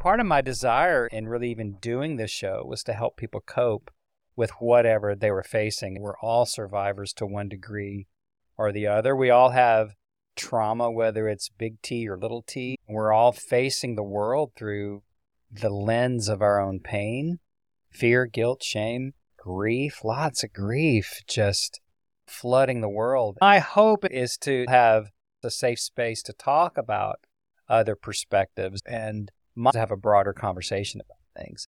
part of my desire in really even doing this show was to help people cope with whatever they were facing. We're all survivors to one degree or the other. We all have trauma, whether it's big T or little t. We're all facing the world through the lens of our own pain, fear, guilt, shame, grief, lots of grief just flooding the world. My hope is to have a safe space to talk about other perspectives and have a broader conversation about things.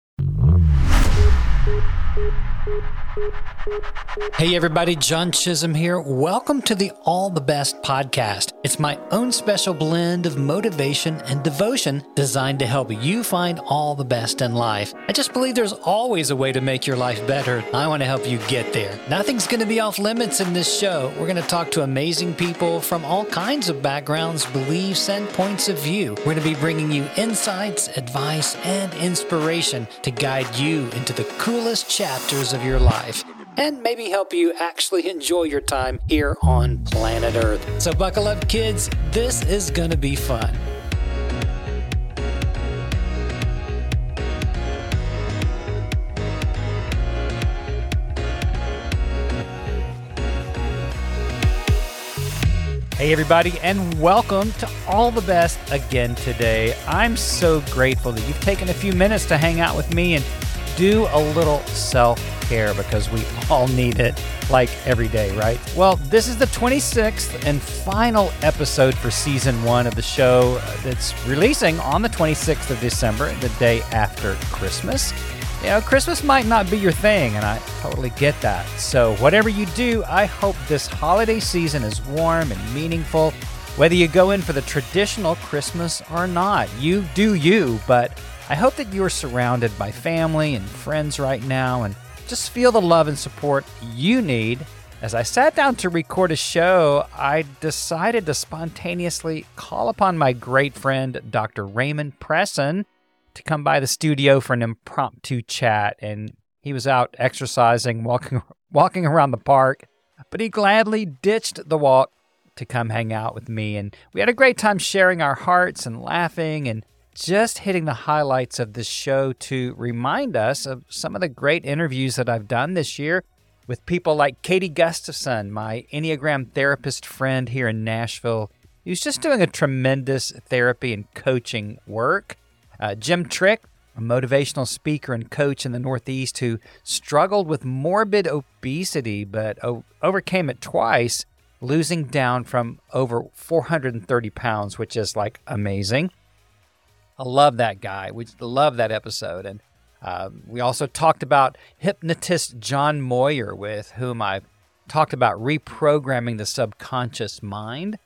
Hey, everybody, John Chisum here. Welcome to the All the Best podcast. It's my own special blend of motivation and devotion designed to help you find all the best in life. I just believe there's always a way to make your life better. I want to help you get there. Nothing's going to be off limits in this show. We're going to talk to amazing people from all kinds of backgrounds, beliefs, and points of view. We're going to be bringing you insights, advice, and inspiration to guide you into the coolest chapters of your life and maybe help you actually enjoy your time here on planet Earth. So, buckle up, kids. This is going to be fun. Hey, everybody, and welcome to All the Best again today. I'm so grateful that you've taken a few minutes to hang out with me and do a little self care because we all need it like every day, right? Well, this is the 26th and final episode for season one of the show that's releasing on the 26th of December, the day after Christmas. You know, Christmas might not be your thing, and I totally get that. So, whatever you do, I hope this holiday season is warm and meaningful. Whether you go in for the traditional Christmas or not, you do you, but I hope that you are surrounded by family and friends right now and just feel the love and support you need. As I sat down to record a show, I decided to spontaneously call upon my great friend, Dr. Ramon Presson, to come by the studio for an impromptu chat. And he was out exercising, walking, walking around the park, but he gladly ditched the walk to come hang out with me. And we had a great time sharing our hearts and laughing and just hitting the highlights of this show to remind us of some of the great interviews that I've done this year with people like Katie Gustafson, my Enneagram therapist friend here in Nashville, who's just doing a tremendous therapy and coaching work. Uh, Jim Trick, a motivational speaker and coach in the Northeast who struggled with morbid obesity but o- overcame it twice, losing down from over 430 pounds, which is like amazing. I love that guy. We love that episode. And uh, we also talked about hypnotist John Moyer, with whom I talked about reprogramming the subconscious mind.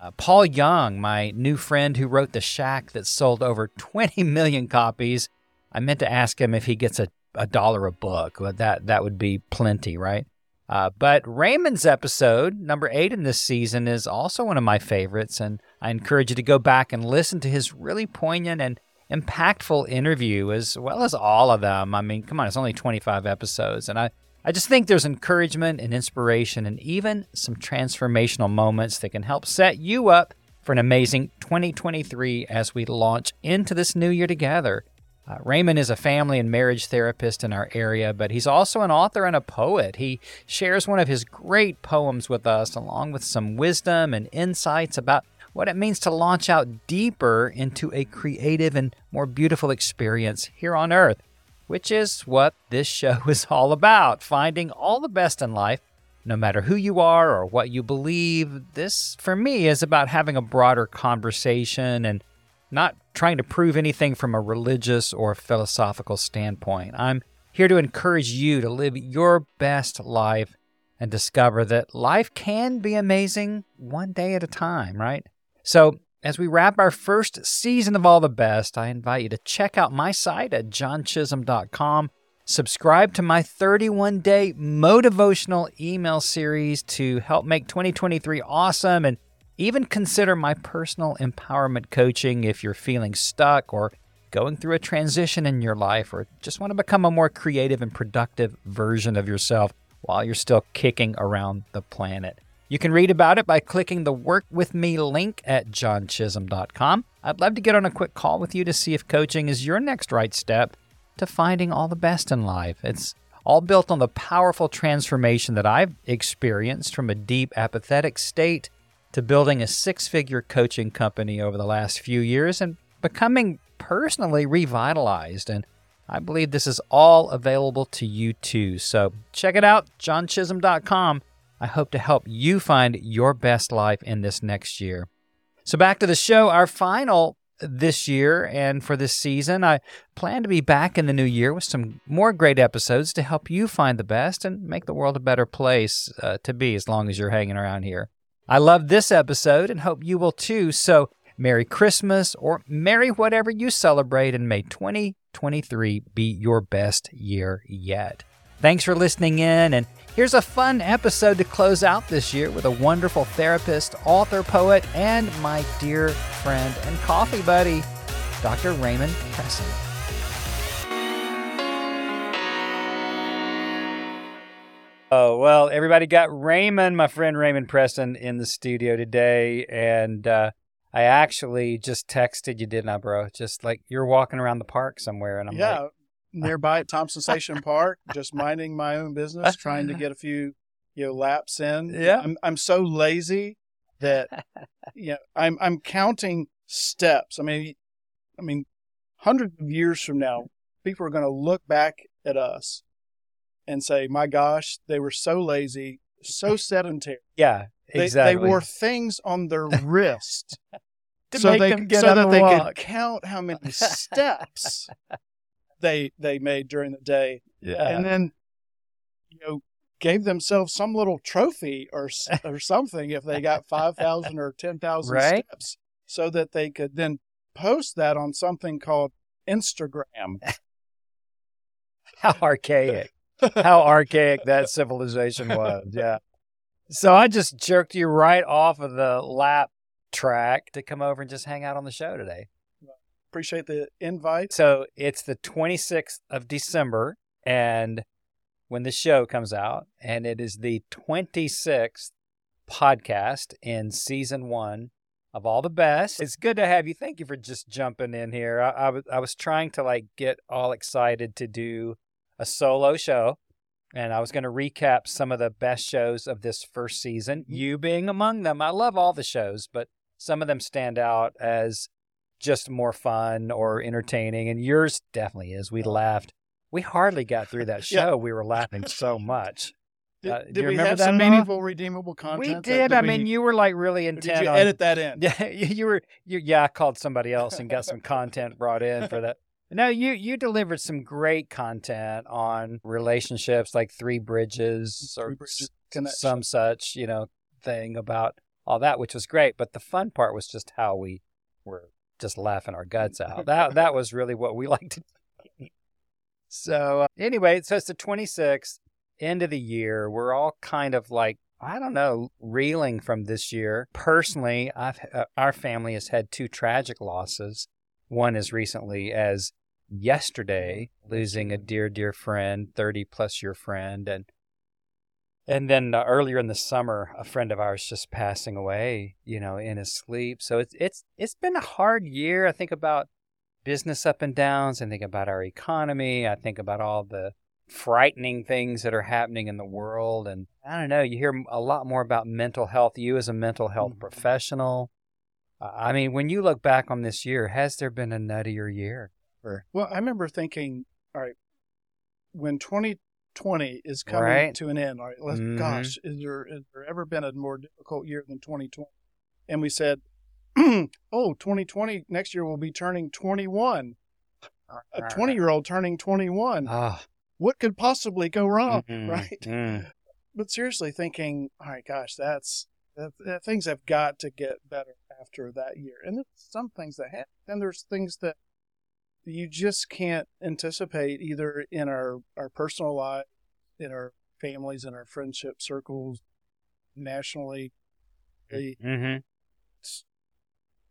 Uh, Paul Young, my new friend who wrote The Shack that sold over 20 million copies. I meant to ask him if he gets a, a dollar a book. That, that would be plenty, right? Uh, but Ramon's episode, number eight in this season, is also one of my favorites, and I encourage you to go back and listen to his really poignant and impactful interview, as well as all of them. I mean, come on, it's only 25 episodes, and I, I just think there's encouragement and inspiration, and even some transformational moments that can help set you up for an amazing 2023 as we launch into this new year together. Uh, Ramon is a family and marriage therapist in our area, but he's also an author and a poet. He shares one of his great poems with us, along with some wisdom and insights about what it means to launch out deeper into a creative and more beautiful experience here on earth, which is what this show is all about finding all the best in life. No matter who you are or what you believe, this for me is about having a broader conversation and not trying to prove anything from a religious or philosophical standpoint. I'm here to encourage you to live your best life and discover that life can be amazing one day at a time, right? So, as we wrap our first season of All the Best, I invite you to check out my site at johnchisum.com. Subscribe to my 31 day motivational email series to help make 2023 awesome and even consider my personal empowerment coaching if you're feeling stuck or going through a transition in your life or just want to become a more creative and productive version of yourself while you're still kicking around the planet. You can read about it by clicking the Work With Me link at johnchisum.com. I'd love to get on a quick call with you to see if coaching is your next right step to finding all the best in life. It's all built on the powerful transformation that I've experienced from a deep apathetic state to building a six figure coaching company over the last few years and becoming personally revitalized. And I believe this is all available to you too. So check it out, johnchisum.com. I hope to help you find your best life in this next year. So, back to the show, our final this year and for this season. I plan to be back in the new year with some more great episodes to help you find the best and make the world a better place uh, to be as long as you're hanging around here. I love this episode and hope you will too. So, Merry Christmas or Merry whatever you celebrate, and may 2023 be your best year yet. Thanks for listening in, and here's a fun episode to close out this year with a wonderful therapist, author, poet, and my dear friend and coffee buddy, Dr. Ramon Presson. Oh, well, everybody got Ramon, my friend Ramon Presson, in the studio today. And uh, I actually just texted you, didn't I, bro? Just like you're walking around the park somewhere. And I'm yeah, like, nearby at Thompson Station Park, just minding my own business, trying to get a few you know laps in. Yeah. I'm I'm so lazy that you know I'm I'm counting steps. I mean I mean hundreds of years from now, people are going to look back at us and say, "My gosh, they were so lazy, so sedentary. yeah, They, exactly. they wore things on their wrist to so make they them get so that they walk. could count how many steps they they made during the day, Yeah. and then you know gave themselves some little trophy or or something if they got five thousand or ten thousand Right. steps, so that they could then post that on something called Instagram. How archaic. How archaic that civilization was. Yeah. So I just jerked you right off of the lap track to come over and just hang out on the show today. Appreciate the invite. So it's the 26th of December, and when the show comes out, and it is the 26th podcast in season one of All the Best. It's good to have you. Thank you for just jumping in here. I, I was I was trying to like get all excited to do a solo show, and I was going to recap some of the best shows of this first season. You being among them. I love all the shows, but some of them stand out as just more fun or entertaining, and yours definitely is. We laughed. We hardly got through that Yeah. show. We were laughing so much. Did, Uh, did we have that some meaningful, redeemable content? we did. that I we- mean, you were like really or did you on. edit that in? Yeah, you, you were. You, yeah, I called somebody else and got some content brought in for that. No, you you delivered some great content on relationships, like Three Bridges or Three Bridges some such, you know, thing about all that, which was great. But the fun part was just how we were just laughing our guts out. That that was really what we liked to do. So uh, anyway, so it's the 26th end of the year. We're all kind of like I don't know, reeling from this year. Personally, I've uh, our family has had two tragic losses. One as recently as yesterday, losing a dear, dear friend, 30 plus year friend, and and then uh, earlier in the summer, a friend of ours just passing away, you know, in his sleep. So it's it's it's been a hard year. I think about business up and downs. I think about our economy. I think about all the frightening things that are happening in the world. And I don't know, you hear a lot more about mental health. You as a mental health Mhm. professional. Uh, I mean, when you look back on this year, has there been a nuttier year? Or, Well, I remember thinking, all right, when 2020 is coming Right. to an end, all right, let's, Mhm. gosh, is there has there ever been a more difficult year than 2020? And we said, oh, 2020 next year will be turning 21. A 20 year old turning 21. Ah, What could possibly go wrong, mhm, right? mm. But seriously, thinking, all right, gosh, that's that, that things have got to get better after that year. And there's some things that have, and there's things that you just can't anticipate either in our our personal life, in our families, in our friendship circles, nationally. Mhm.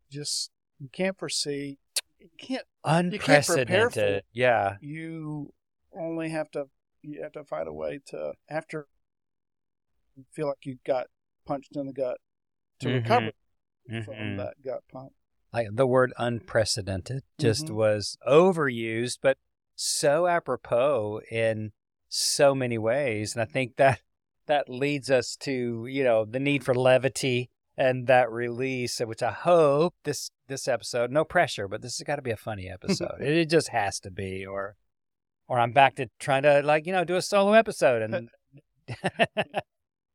just you can't foresee. You can't. Unprecedented. it. Yeah. You only have to. You have to find a way to after. You feel like you've got punched in the gut to Mhm. recover Mhm. from that gut punch. Like the word unprecedented just Mhm. was overused, but so apropos in so many ways. And I think that that leads us to, you know, the need for levity and that release, which I hope this this episode, no pressure, but this has got to be a funny episode. it just has to be, or or I'm back to trying to like, you know, do a solo episode and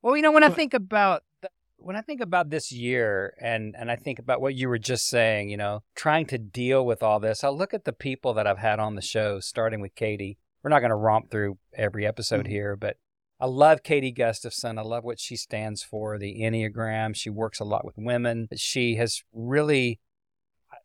well, you know, when I think about when I think about this year and and I think about what you were just saying, you know, trying to deal with all this, I look at the people that I've had on the show, starting with Katie. We're not going to romp through every episode Mhm. here, but I love Katie Gustafson. I love what she stands for, the Enneagram. She works a lot with women. She has really,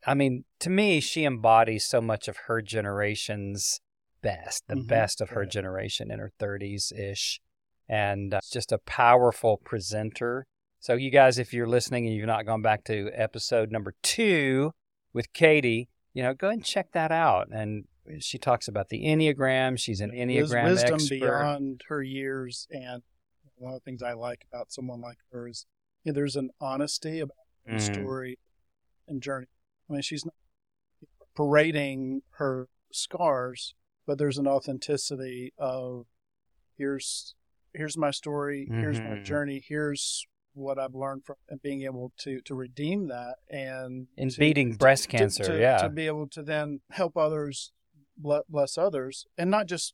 I mean, to me, she embodies so much of her generation's best, the Mhm. best of her generation in her 30s ish. And uh, just a powerful presenter. So, you guys, if you're listening and you've not gone back to episode number two with Katie, you know, go ahead and check that out. And she talks about the Enneagram. She's an Enneagram wisdom expert. beyond her years, and one of the things I like about someone like her is you know, there's an honesty about her Mm. story and journey. I mean, she's not parading her scars, but there's an authenticity of here's here's my story, here's my Mhm. journey, here's what I've learned from and being able to to redeem that and In to- beating breast to- cancer, to, yeah. to be able to then help others bless others and not just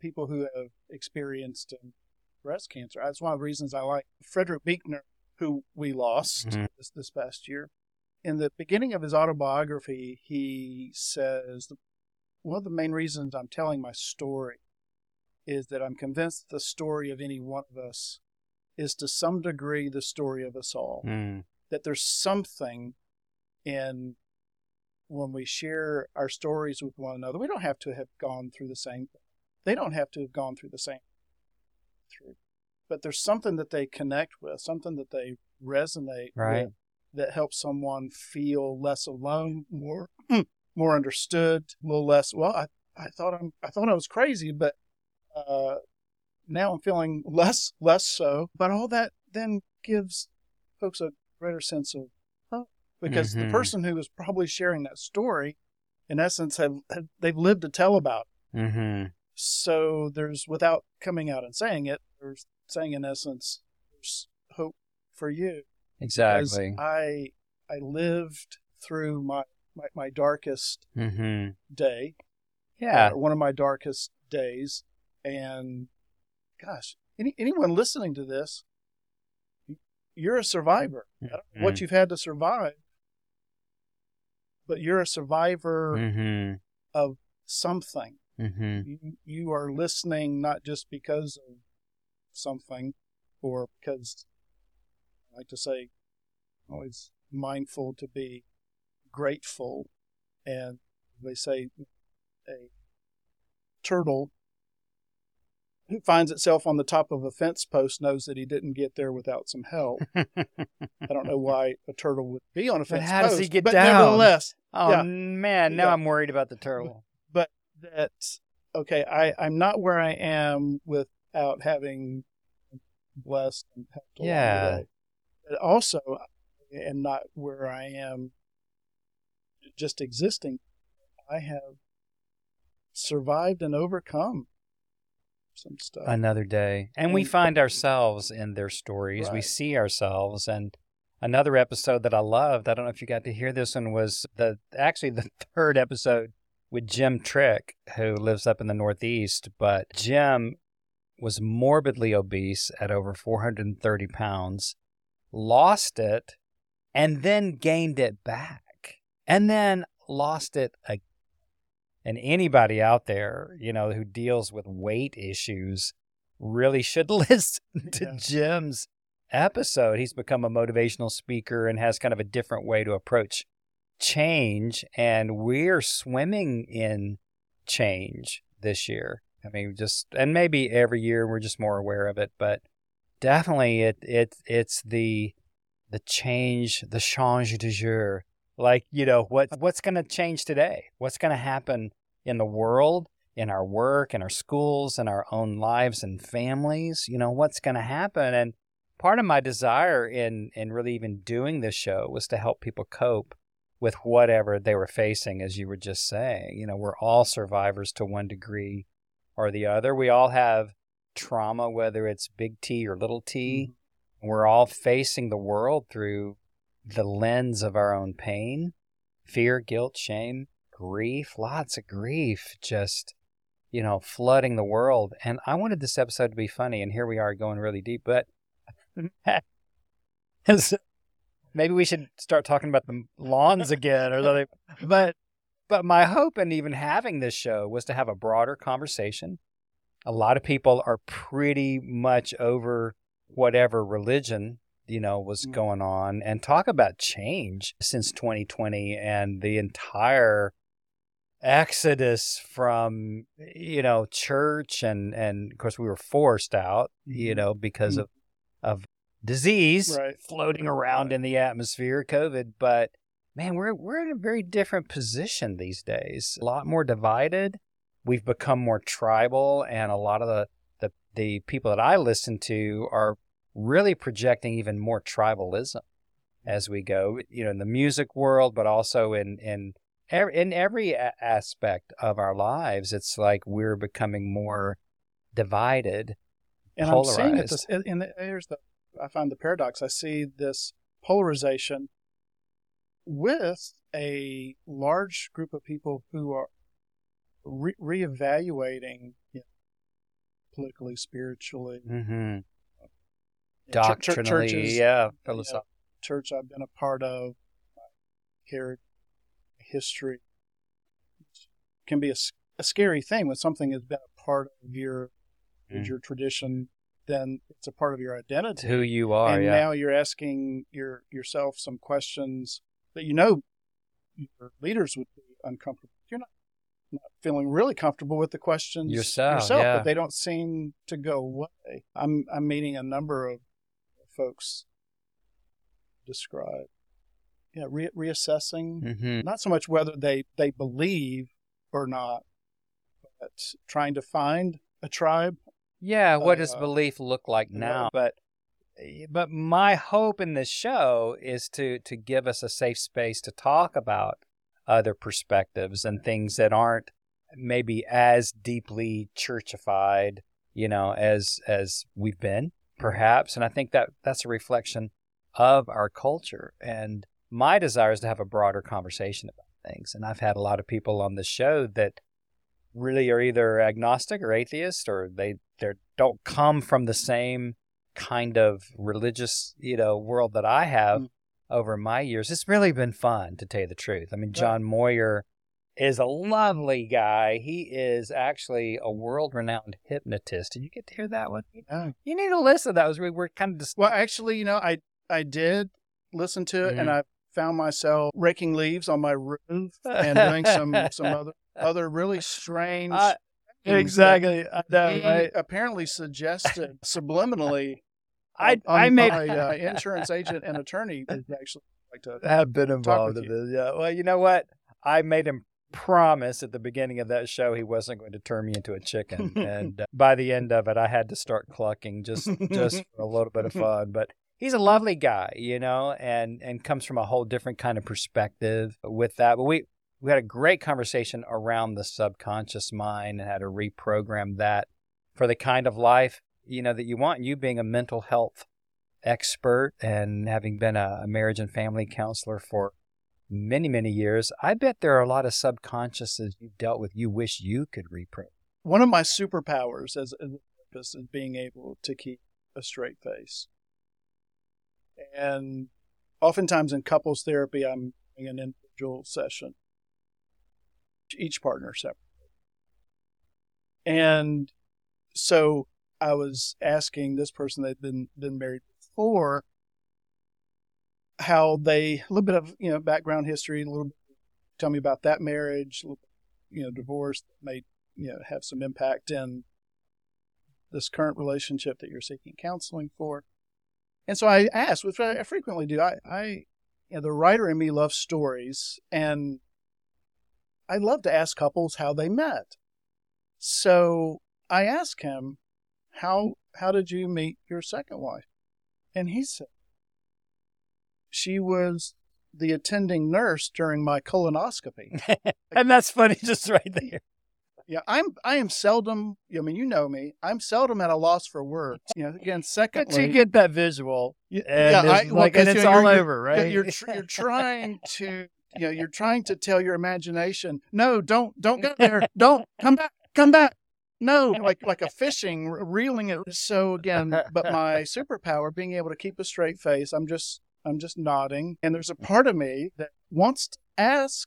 people who have experienced um, breast cancer that's one of the reasons i like frederick buechner who we lost Mhm. this, this past year in the beginning of his autobiography he says one of the main reasons i'm telling my story is that i'm convinced the story of any one of us is to some degree the story of us all Mm. that there's something in when we share our stories with one another. We don't have to have gone through the same. They don't have to have gone through the same. Through, but there's something that they connect with, something that they resonate Right. with, that helps someone feel less alone, more more understood, a little less. Well, I I thought I'm I thought I was crazy, but uh, now I'm feeling less less so. But all that then gives folks a greater sense of hope because Mhm. the person who is probably sharing that story, in essence, have, have they've lived to tell about. Mm-hmm. So there's without coming out and saying it, there's saying in essence, there's hope for you. Exactly. I I lived through my my, my darkest Mm-hmm. day, Yeah. uh, one of my darkest days, and gosh, any, anyone listening to this, you're a survivor. I don't what you've had to survive, but you're a survivor Mm-hmm. of something. Mm-hmm. You, you are listening not just because of something or because I like to say always mindful to be grateful and they say a turtle who finds itself on the top of a fence post knows that he didn't get there without some help. I don't know why a turtle would be on a But fence how does post, he get but down? nevertheless, Oh Yeah. man, now Yeah. I'm worried about the turtle. but that okay I, i'm not where i am without having blessed and helped Yeah. But also and not where i am just existing i have survived and overcome some stuff Another day, and we find ourselves in their stories. We see ourselves, and another episode that I loved. I don't know if you got to hear this one was the actually the third episode with Jim Trick, who lives up in the Northeast. But Jim was morbidly obese at over 430 pounds, lost it, and then gained it back, and then lost it again. And anybody out there, you know, who deals with weight issues really should listen to Yeah. Jim's episode. He's become a motivational speaker and has kind of a different way to approach change. And we're swimming in change this year. I mean, just and maybe every year we're just more aware of it, but definitely it it it's the the change, the change de jour. Like you know what what's going to change today? What's going to happen in the world, in our work, in our schools, in our own lives and families? You know what's going to happen, and part of my desire in in really even doing this show was to help people cope with whatever they were facing, as you were just saying. You know, we're all survivors to one degree or the other. We all have trauma, whether it's big T or little t. Mm-hmm. We're all facing the world through the lens of our own pain, fear, guilt, shame, grief, lots of grief, just, you know, flooding the world. And I wanted this episode to be funny, and here we are going really deep, but maybe we should start talking about the lawns again or something. But but my hope in even having this show was to have a broader conversation. A lot of people are pretty much over whatever religion, you know, was mm. going on and talk about change since 2020 and the entire exodus from you know church and and of course we were forced out you mm-hmm. know because mm. of of disease right. floating around right. in the atmosphere covid but man, we're we're in a very different position these days. A lot more divided. We've become more tribal, and a lot of the the, the people that I listen to are really projecting even more tribalism as we go. You know, in the music world, but also in in in every aspect of our lives, it's like we're becoming more divided, and polarized. I'm seeing it. This, and there's the I find the paradox. I see this polarization with a large group of people who are re- reevaluating you know, politically, spiritually, mm-hmm. doctrinally, churches, yeah, philosoph- church I've been a part of, carried history can be a, a, scary thing when something has been a part of your mm. your tradition then it's a part of your identity it's who you are and yeah. now you're asking your yourself some questions that you know your leaders would be uncomfortable. You're not, not feeling really comfortable with the questions yourself, yourself yeah. but they don't seem to go away. I'm I'm meeting a number of folks describe yeah re- reassessing mm-hmm. not so much whether they they believe or not but trying to find a tribe yeah what uh, does belief look like now but but my hope in this show is to to give us a safe space to talk about other perspectives and things that aren't maybe as deeply churchified, you know, as as we've been, perhaps. And I think that that's a reflection of our culture. And my desire is to have a broader conversation about things. And I've had a lot of people on the show that really are either agnostic or atheist, or they they don't come from the same kind of religious, you know, world that I have mm. over my years. It's really been fun to tell you the truth. I mean, John. Moyer is a lovely guy. He is actually a world-renowned hypnotist. Did you get to hear that one? Yeah. You need to listen. That was we were kind of just well, actually, you know, I I did listen to it, mm-hmm. and I found myself raking leaves on my roof and doing some some other other really strange. Uh, exactly. That, I apparently suggested subliminally I I made my uh, insurance agent and attorney actually like to have been involved in this. Yeah. Well, you know what? I made him promise at the beginning of that show he wasn't going to turn me into a chicken, and uh, by the end of it, I had to start clucking just just for a little bit of fun. But he's a lovely guy, you know, and and comes from a whole different kind of perspective with that. But we we had a great conversation around the subconscious mind and how to reprogram that for the kind of life you know that you want. You being a mental health expert and having been a, a marriage and family counselor for many many years i bet there are a lot of subconsciouses you've dealt with you wish you could reprint one of my superpowers as a therapist is being able to keep a straight face and oftentimes in couples therapy i'm doing an individual session each partner separately and so I was asking this person they'd been been married before how they a little bit of you know background history, a little tell me about that marriage, you know, divorce that may you know have some impact in this current relationship that you're seeking counseling for. And so I asked, which I frequently do. I, I you know, the writer in me loves stories, and I love to ask couples how they met. So I asked him, how how did you meet your second wife? And he said, she was the attending nurse during my colonoscopy. and that's funny, just right there. Yeah, I'm. I am seldom. I mean, you know me. I'm seldom at a loss for words. You know, again, secondly, But you get that visual, and yeah, it's I- well, like, and it's all over, right? You're tr- you're trying to. You know, you're trying to tell your imagination, no, don't, don't go there, don't come back, come back, no, like like a fishing, reeling it. So again, but my superpower, being able to keep a straight face, I'm just, I'm just nodding, and there's a part of me that wants to ask,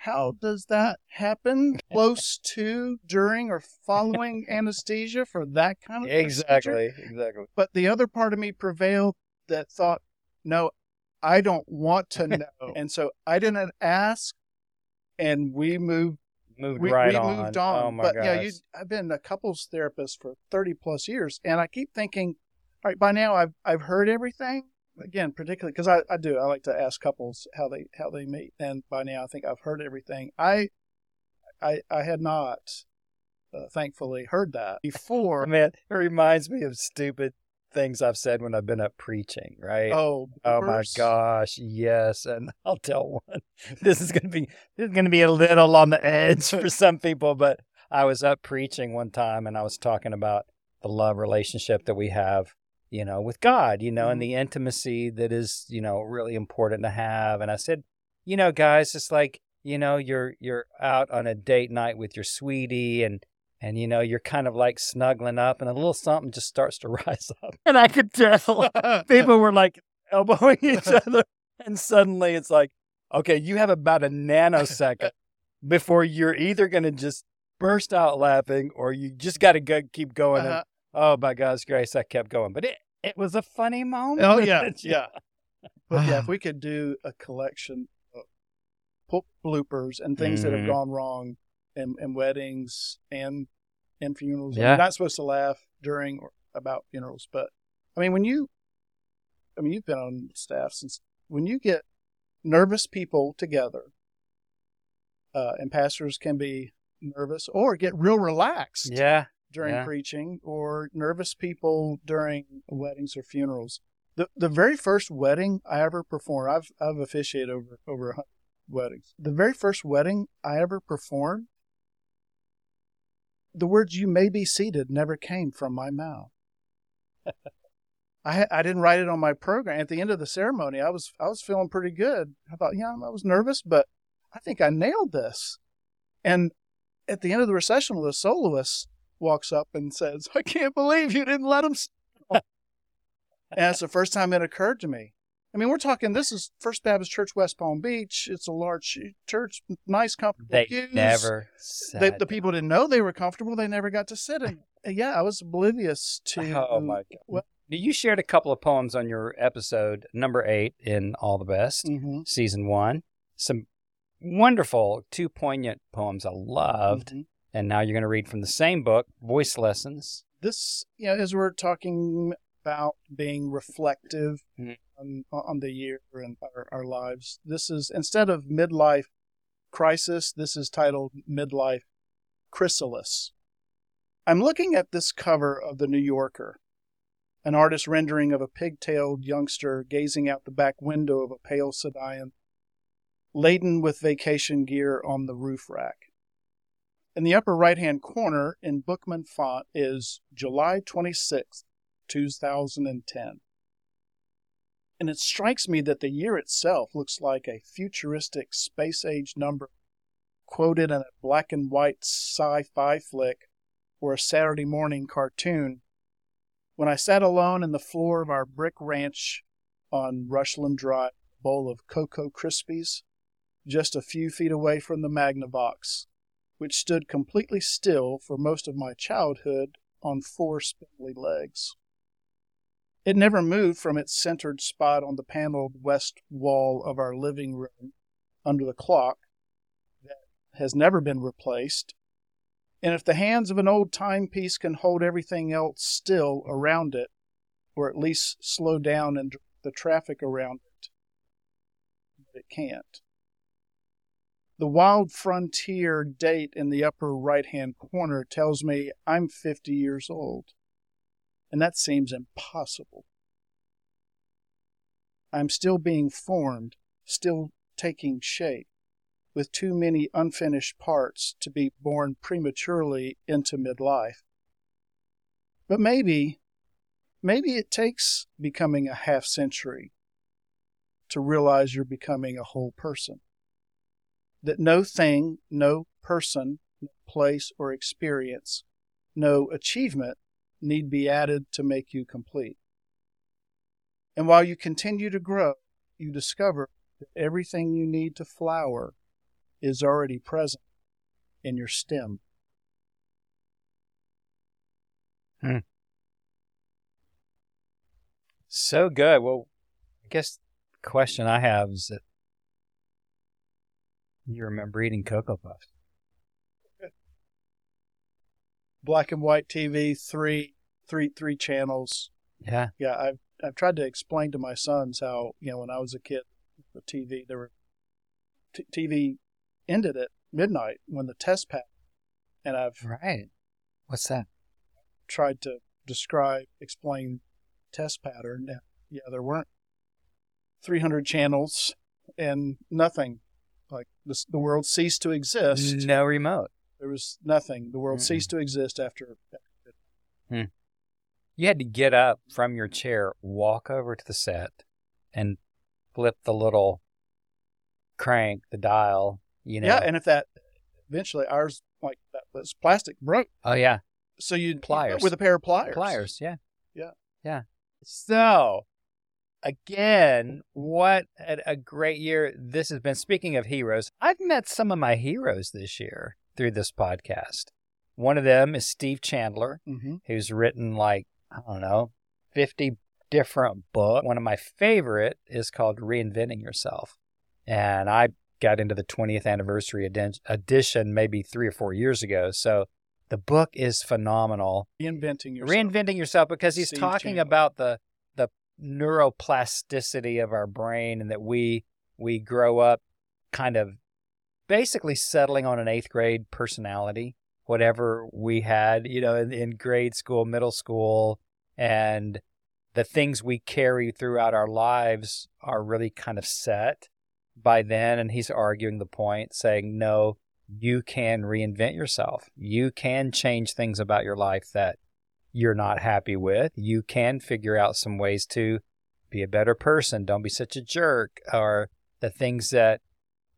how does that happen? Close to, during, or following anesthesia for that kind of procedure? exactly. Exactly. But the other part of me prevailed that thought, no, I don't want to know. and so I didn't ask and we moved Moved we, right we on. moved on. Oh my but gosh. yeah, you I've been a couples therapist for thirty plus years and I keep thinking, all right, by now I've I've heard everything. Again, particularly because I, I do I like to ask couples how they how they meet, and by now I think I've heard everything. I I I had not, uh, thankfully, heard that before. Man, it reminds me of stupid things I've said when I've been up preaching, right? Oh, Oh my gosh, yes. And I'll tell one. This is gonna be this is gonna be a little on the edge for some people, but I was up preaching one time and I was talking about the love relationship that we have, you know, with God, you know, and the intimacy that is, you know, really important to have. And I said, you know, guys, it's like, you know, you're you're out on a date night with your sweetie and and you know, you're kind of like snuggling up and a little something just starts to rise up. And I could tell people were like elbowing each other and suddenly it's like okay you have about a nanosecond before you're either going to just burst out laughing or you just got to go keep going Uh-huh. Oh by god's grace i kept going but it, it was a funny moment Oh yeah, yeah. But yeah, if we could do a collection of bloopers and things that have Mhm. gone wrong in, in weddings and in funerals. Yeah. You're not supposed to laugh during or about funerals, but I mean, when you, I mean, you've been on staff since when you get nervous people together, uh, and pastors can be nervous or get real relaxed yeah during Yeah. preaching or nervous people during weddings or funerals. The the very first wedding I ever performed, I've I've officiated over over hundred weddings. The very first wedding I ever performed, the words "you may be seated" never came from my mouth. I I didn't write it on my program. At the end of the ceremony, I was I was feeling pretty good. I thought, yeah, I was nervous, but I think I nailed this. And at the end of the recessional, the soloist walks up and says, I can't believe you didn't let him. and it's the first time it occurred to me. I mean, we're talking, this is First Baptist Church, West Palm Beach. It's a large church, nice, comfortable they pews. never They, the people didn't know they were comfortable. They never got to sit in. Yeah, I was oblivious to. Oh my god! What- You shared a couple of poems on your episode number eight in All the Best, Mhm, season one. Some wonderful, two poignant poems I loved. mhm. And now you're going to read from the same book, Voice Lessons. This, you know, as we're talking about being reflective Mhm. on, on the year and our, our lives, this is instead of midlife crisis, this is titled midlife chrysalis. I'm looking at this cover of the New Yorker, an artist rendering of a pigtailed youngster gazing out the back window of a pale sedan, laden with vacation gear on the roof rack. In the upper right hand corner in Bookman font is July 26, 2010. And it strikes me that the year itself looks like a futuristic space age number quoted in a black and white sci fi flick or a Saturday morning cartoon. When I sat alone in the floor of our brick ranch on Rushland Drive, bowl of Cocoa Krispies, just a few feet away from the Magnavox, which stood completely still for most of my childhood on four spindly legs. It never moved from its centered spot on the paneled west wall of our living room under the clock that has never been replaced. And if the hands of an old timepiece can hold everything else still around it, or at least slow down and the traffic around it, but it can't. The Wild Frontier date in the upper right hand corner tells me I'm 50 years old. And that seems impossible. I'm still being formed, still taking shape, with too many unfinished parts to be born prematurely into midlife. But maybe, maybe it takes becoming a half century to realize you're becoming a whole person. That no thing, no person, place or experience, no achievement need be added to make you complete. And while you continue to grow, you discover that everything you need to flower is already present in your stem. Hmm. So good. Well, I guess the question I have is that you remember eating Cocoa Puffs. Black and white TV, three, three, three channels. Yeah. Yeah, I've I've tried to explain to my sons how you know when I was a kid, the TV there were t- TV ended at midnight when the test passed, and I've Right. What's that? tried to describe, explain test pattern. Yeah, yeah, there weren't 300 channels and nothing. Like this, the world ceased to exist. No remote. There was nothing. The world Mm-mm. ceased to exist after. Hmm. You had to get up from your chair, walk over to the set, and flip the little crank, the dial. You know. Yeah, and if that eventually ours like that was plastic broke, oh yeah, so you'd Pliers. with a pair of pliers. pliers. Yeah. Yeah. Yeah. So, again, what a, great year this has been. Speaking of heroes, I've met some of my heroes this year through this podcast. One of them is Steve Chandler. Mm-hmm. who's written like, I don't know, 50 different books. One of my favorite is called Reinventing Yourself. And I got into the 20th anniversary edi- edition maybe three or four years ago. So the book is phenomenal. Reinventing yourself. Reinventing yourself because he's Steve talking Chandler. about the neuroplasticity of our brain and that we we grow up kind of basically settling on an eighth grade personality, whatever we had, you know, in, in grade school, middle school, and the things we carry throughout our lives are really kind of set by then. And he's arguing the point, saying, no, you can reinvent yourself. You can change things about your life that you're not happy with. You can figure out some ways to be a better person. Don't be such a jerk. Or the things that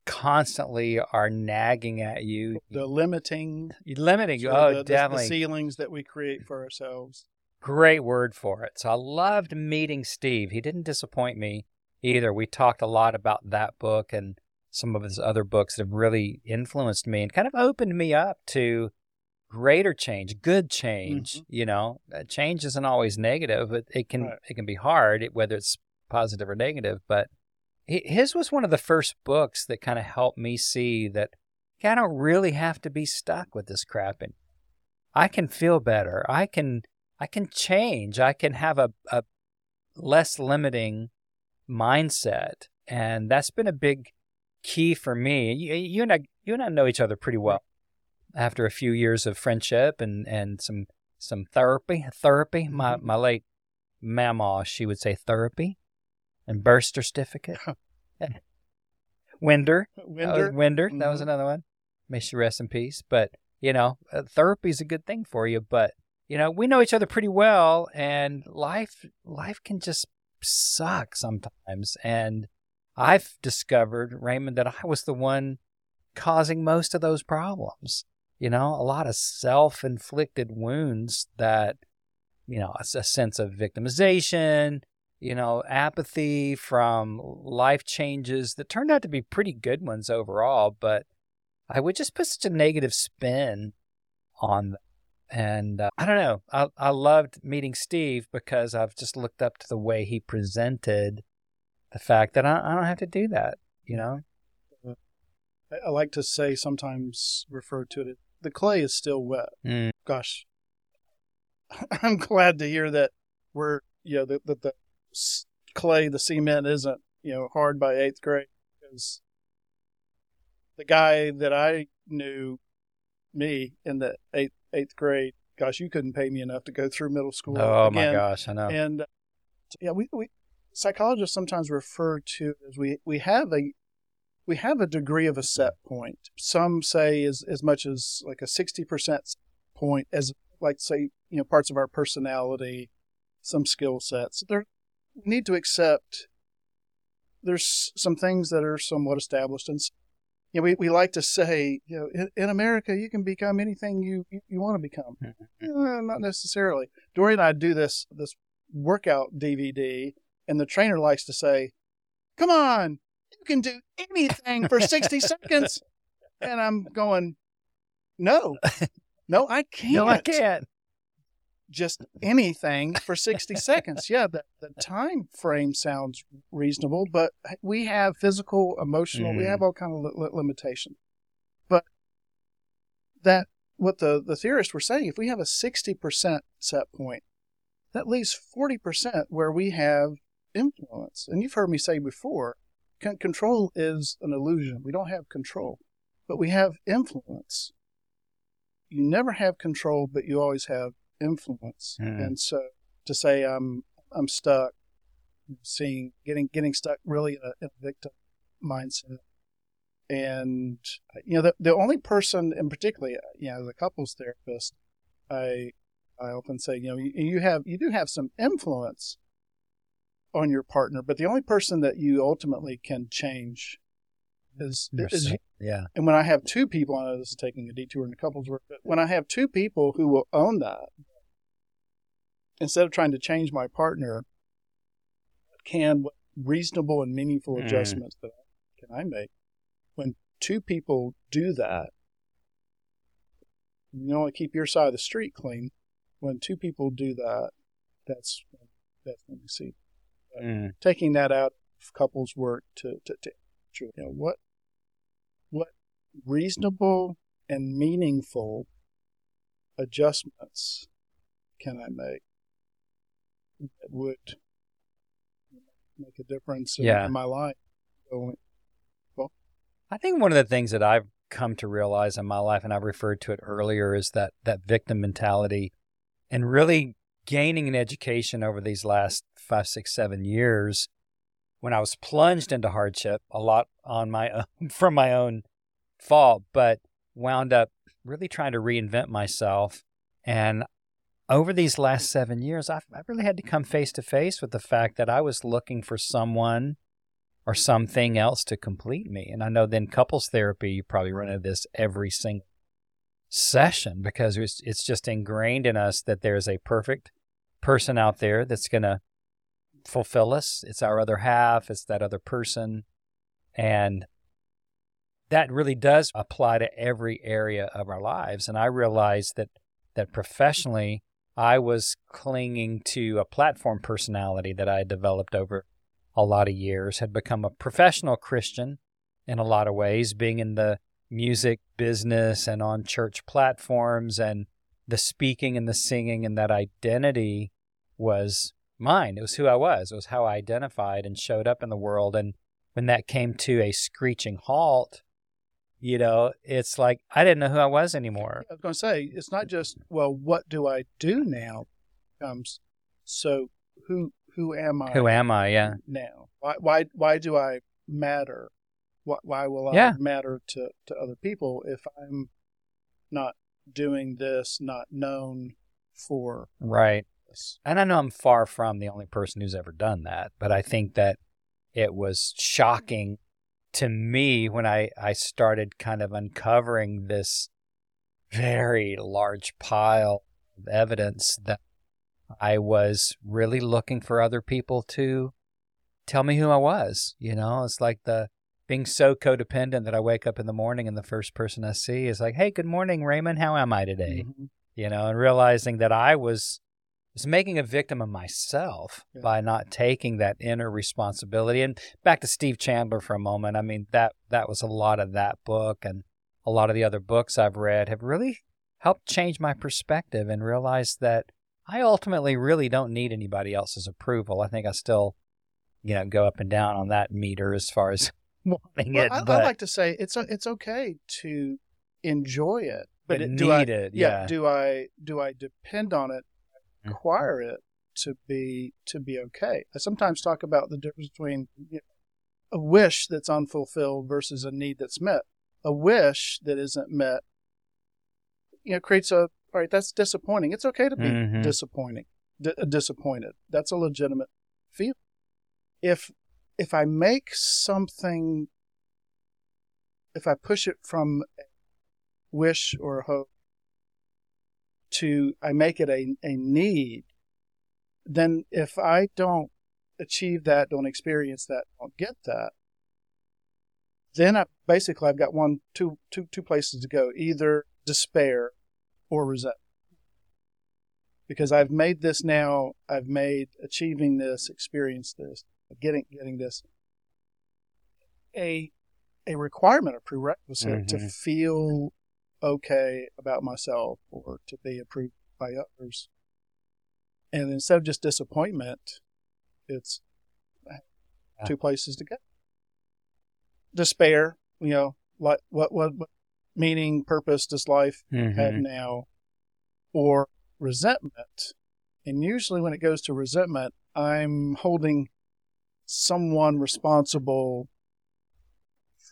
constantly are nagging at you, the limiting, limiting. Oh, the- definitely. the ceilings that we create for ourselves. Great word for it. So I loved meeting Steve. He didn't disappoint me either. We talked a lot about that book and some of his other books that have really influenced me and kind of opened me up to greater change, good change. Mhm. You know, Uh, change isn't always negative, but it can Right. it can be hard, whether it's positive or negative. But his was one of the first books that kind of helped me see that I don't really have to be stuck with this crap, and I can feel better. I can I can change. I can have a, a less limiting mindset. And that's been a big key for me. You, you and I, you and I know each other pretty well after a few years of friendship and, and some, some therapy, therapy. My, Mhm. my late mama, she would say therapy and birth certificate. Winder. That Winder. Winder. That was Mhm. another one. May she rest in peace. But, you know, uh, therapy is a good thing for you. But, you know, we know each other pretty well and life, life can just suck sometimes. And I've discovered, Ramon, that I was the one causing most of those problems. You know, a lot of self inflicted wounds that, you know, a, a sense of victimization, you know, apathy from life changes that turned out to be pretty good ones overall, but I would just put such a negative spin on. And uh, I don't know. I, I loved meeting Steve because I've just looked up to the way he presented the fact that I, I don't have to do that, you know? I, I like to say sometimes refer to it. The clay is still wet. Mm. Gosh, I'm glad to hear that we're you know that the, the clay, the cement isn't you know hard by eighth grade because the guy that I knew, me in the eighth eighth grade. Gosh, you couldn't pay me enough to go through middle school. Oh my gosh, I know. And uh, yeah, we, we psychologists sometimes refer to as we we have a we have a degree of a set point. Some say as as much as like a sixty percent point as like say you know parts of our personality, some skill sets. There we need to accept there's some things that are somewhat established and you know, we, we like to say, you know, in, in America, you can become anything you, you, you want to become. Eh, not necessarily. Dory and I do this, this workout DVD, and the trainer likes to say, come on, you can do anything for 60 seconds. And I'm going, no, no, I can't. No, I can't. Just anything for 60 seconds. Yeah, the, the time frame sounds reasonable, but we have physical, emotional, we Mm. have all kind of li- limitations. But that, what the, the theorists were saying, if we have a 60% set point, that leaves 40% where we have influence. And you've heard me say before, con- control is an illusion. We don't have control, but we have influence. You never have control, but you always have influence. Mm. And so to say I'm I'm stuck, seeing getting getting stuck really in a, in a victim mindset, and you know the the only person, and particularly you know the couples therapist, I I often say you know you, you have you do have some influence on your partner, but the only person that you ultimately can change is, is Yeah. and when I have two people, I know this is taking a detour in the couples work, but when I have two people who will own that, instead of trying to change my partner, can reasonable and meaningful Mm. adjustments that can I make? When two people do that, you only keep your side of the street clean. When two people do that, that's that's when we see Mm. taking that out of couples work to, to, to you know what what reasonable and meaningful adjustments can I make that would make a difference in, Yeah. my life? So, I think one of the things that I've come to realize in my life, and I referred to it earlier, is that that victim mentality, and really gaining an education over these last five, six, seven years. When I was plunged into hardship, a lot on my own, from my own fault, but wound up really trying to reinvent myself. And over these last seven years, I've, I've really had to come face to face with the fact that I was looking for someone or something else to complete me. And I know then couples therapy, you probably run into this every single session because it's, it's just ingrained in us that there's a perfect person out there that's going to fulfill us. It's our other half, it's that other person. And that really does apply to every area of our lives. And I realized that that professionally, I was clinging to a platform personality that I had developed over a lot of years, had become a professional Christian in a lot of ways, being in the music business and on church platforms and the speaking and the singing and that identity was mine. It was who I was. It was how I identified and showed up in the world. And when that came to a screeching halt, you know, it's like I didn't know who I was anymore. I was going to say it's not just well, what do I do now? Comes so who who am I? Who am I? Yeah. now? Why why why do I matter? Why, why will I Yeah. matter to, to other people if I'm not doing this, not known for Right. this? And I know I'm far from the only person who's ever done that, but I think that it was shocking to me when I, I started kind of uncovering this very large pile of evidence that I was really looking for other people to tell me who I was. You know, it's like the being so codependent that I wake up in the morning and the first person I see is like, hey, good morning, Ramon. How am I today? Mhm. you know, and realizing that I was was making a victim of myself Yeah. by not taking that inner responsibility. And back to Steve Chandler for a moment. I mean, that that was a lot of that book and a lot of the other books I've read have really helped change my perspective and realize that I ultimately really don't need anybody else's approval. I think I still, you know, go up and down on that meter as far as wanting Well, it. I, I like to say it's it's okay to enjoy it, but but it, do I need it, yeah, yeah. do I do I depend on it, Mm. acquire it to be to be okay. I sometimes talk about the difference between you know, a wish that's unfulfilled versus a need that's met. A wish that isn't met, you know, creates a all right. That's disappointing. It's okay to be Mhm. disappointing, d- disappointed. That's a legitimate feel. If if I make something, if I push it from wish or hope to I make it a, a need, then if I don't achieve that, don't experience that, don't get that, then I basically I've got one two two two places to go, either despair or resentment. Because I've made this now, I've made achieving this, experience this, getting getting this a a requirement, a prerequisite to Mhm. feel okay about myself or to be approved by others. And instead of just disappointment, it's two places to go. Despair, you know, like what what, what meaning, purpose does life have Mhm. now, or resentment. And usually, when it goes to resentment, I'm holding someone responsible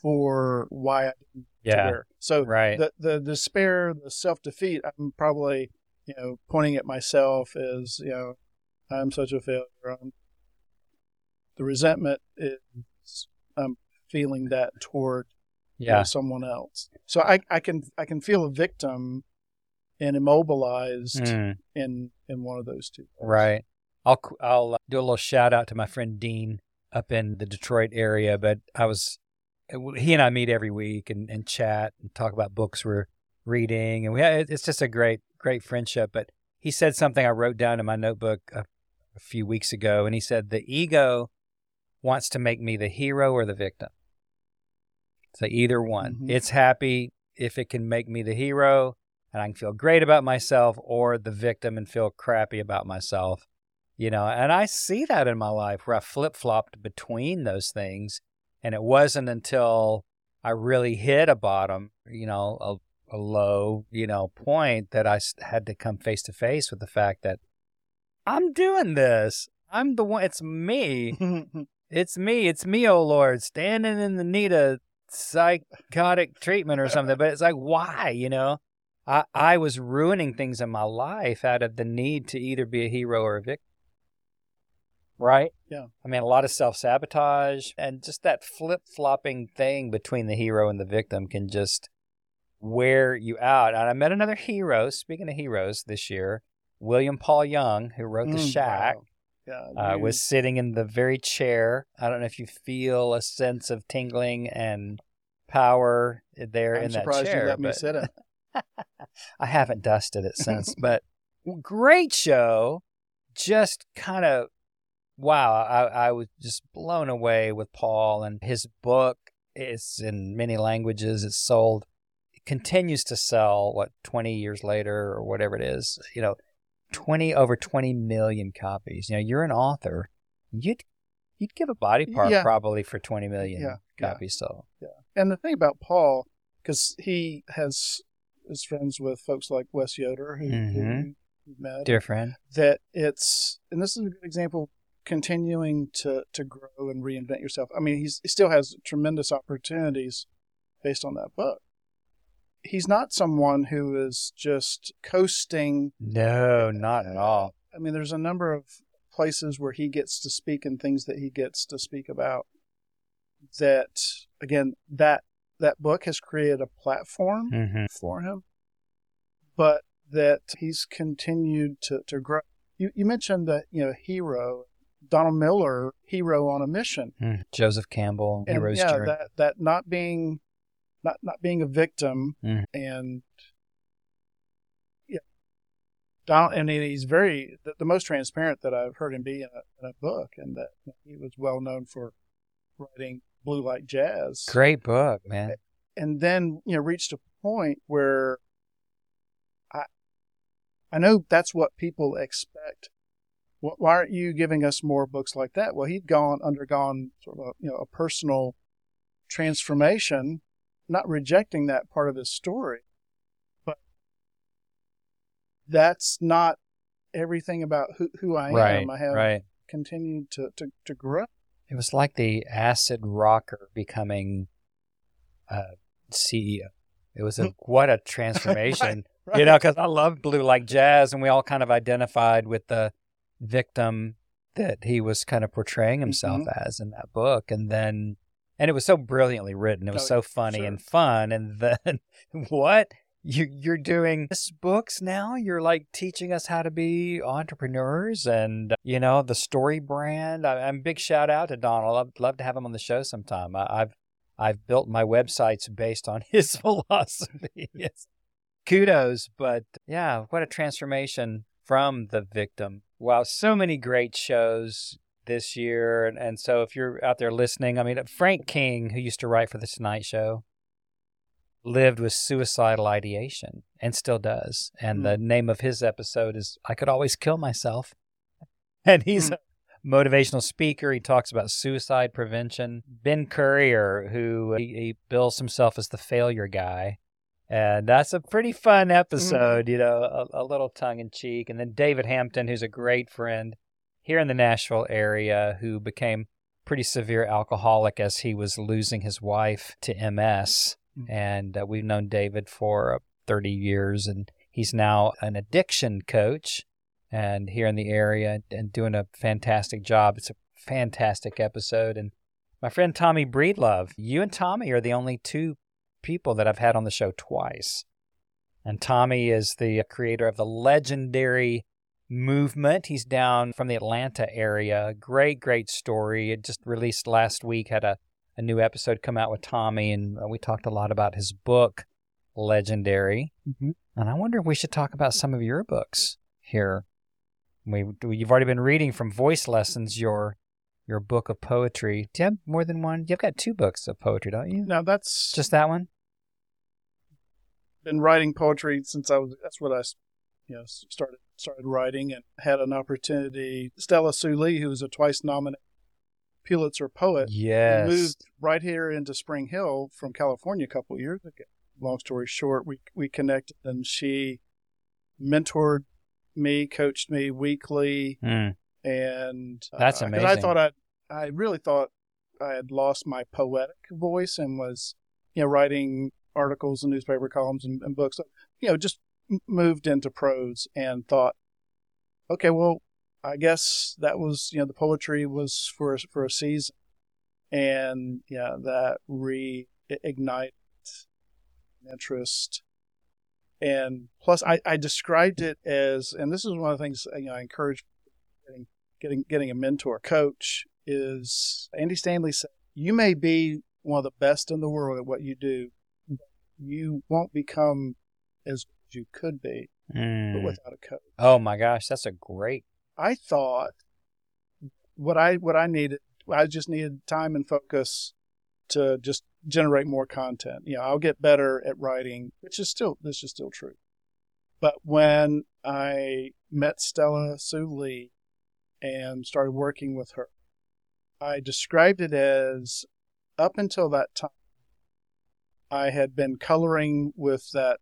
for why I didn't Yeah. there. So Right. the the despair, the self defeat, I'm probably you know pointing at myself as you know I'm such a failure. I'm, the resentment is I'm feeling that toward you know, yeah. someone else. So I I can I can feel a victim and immobilized Mm. in in one of those two. Right. I'll I'll uh, do a little shout out to my friend Dean up in the Detroit area. But I was he and I meet every week and, and chat and talk about books we're reading, and we had, it's just a great great friendship. But he said something I wrote down in my notebook a, a few weeks ago, and he said the ego wants to make me the hero or the victim. So either one. Mhm. It's happy if it can make me the hero and I can feel great about myself or the victim and feel crappy about myself. You know, and I see that in my life where I flip flopped between those things. And it wasn't until I really hit a bottom, you know, a, a low, you know, point that I had to come face to face with the fact that I'm doing this. I'm the one, it's me. It's me. It's me, oh Lord, standing in the need of psychotic treatment or something. But it's like, why? You know, I I was ruining things in my life out of the need to either be a hero or a victim. Right? Yeah. I mean, a lot of self sabotage and just that flip flopping thing between the hero and the victim can just wear you out. And I met another hero, speaking of heroes this year, William Paul Young, who wrote The Mm, Shack wow. Uh, was sitting in the very chair. I don't know if you feel a sense of tingling and power there I'm in that surprised chair. you let me sit in. I haven't dusted it since, but great show. Just kind of wow. I, I was just blown away with Paul and his book. It's in many languages. It's sold. It continues to sell. What twenty years later or whatever it is. You know, twenty over twenty million copies. You know, you're an author. You'd you'd give a body part Yeah. probably for twenty million Yeah, yeah. copies sold. And the thing about Paul, because he has is friends with folks like Wes Yoder, who, who Mhm. you met, Dear friend. that it's and this is a good example continuing to to grow and reinvent yourself. I mean, he's he still has tremendous opportunities based on that book. He's not someone who is just coasting. No, not at all. I mean, there's a number of places where he gets to speak and things that he gets to speak about. That again, that that book has created a platform Mm-hmm. for him, but that he's continued to, to grow. You, you mentioned that, you know, hero, Donald Miller, hero on a mission. Mm. Joseph Campbell, And Hero's yeah, Journey. that, that not being, not, not being a victim Mm. and, yeah, Donald, and he's very, the, the most transparent that I've heard him be in a, in a book and that he was well known for writing Blue Like Jazz Great book, man. and then you know reached a point where I I know that's what people expect. Wh- Why aren't you giving us more books like that? Well, he'd gone undergone sort of a, you know a personal transformation, not rejecting that part of his story, but that's not everything about who, who I right, am. I have right. continued to, to, to grow. It was like the acid rocker becoming uh, a CEO. It was a what a transformation, Right. you know. Because I love Blue like jazz, and we all kind of identified with the victim that he was kind of portraying himself Mm-hmm. as in that book, and then and it was so brilliantly written. It was Oh, so funny sure. and fun, and then what? You, you're doing this books now. You're like teaching us how to be entrepreneurs, and you know the story brand. I, I'm big shout out to Donald. I'd love to have him on the show sometime. I, I've I've built my websites based on his philosophy. Yes. Kudos, but yeah, what a transformation from the victim. Wow, so many great shows this year, and, and so if you're out there listening, I mean Frank King, who used to write for the Tonight Show, lived with suicidal ideation and still does. And Hmm. the name of his episode is I Could Always Kill Myself. And he's Hmm. a motivational speaker. He talks about suicide prevention. Ben Courier, who he, he bills himself as the failure guy. And that's a pretty fun episode, you know, a, a little tongue in cheek. And then David Hampton, who's a great friend here in the Nashville area, who became pretty severe alcoholic as he was losing his wife to MS. Mm. And uh, we've known David for uh, 30 years, and he's now an addiction coach and here in the area and doing a fantastic job. It's a fantastic episode. And my friend Tommy Breedlove, you and Tommy are the only two people that I've had on the show twice. And Tommy is the creator of the legendary movement. He's down from the Atlanta area. Great, great story. It just released last week, had a, a new episode come out with Tommy, and uh, we talked a lot about his book, Legendary. Mhm. And I wonder if we should talk about some of your books here. We, you've already been reading from Voice Lessons, your your book of poetry. Do you have more than one? You've got two books of poetry, don't you? Now that's Just that one? been writing poetry since I was. That's what I, you know, started started writing and had an opportunity. Stella Sue Lee, who was a twice nominated Pulitzer poet, Yes. moved right here into Spring Hill from California a couple of years ago. Long story short, we we connected and she mentored me, coached me weekly, Mm. And uh, That's 'cause I thought I, I really thought I had lost my poetic voice and was, you know, writing articles and newspaper columns and, and books. You know, just moved into prose and thought, okay, well, I guess that was, you know, the poetry was for a, for a season, and yeah, that reignited interest. And plus, I, I described it as, and this is one of the things you know, I encourage getting getting a mentor coach is Andy Stanley said, you may be one of the best in the world at what you do, but you won't become as good as you could be Mm. but without a coach. Oh my gosh, that's a great. I thought what I what I needed, I just needed time and focus to just generate more content. You know, I'll get better at writing, which is still this is still true. But when I met Stella Sue Lee and started working with her, I described it as up until that time, I had been coloring with that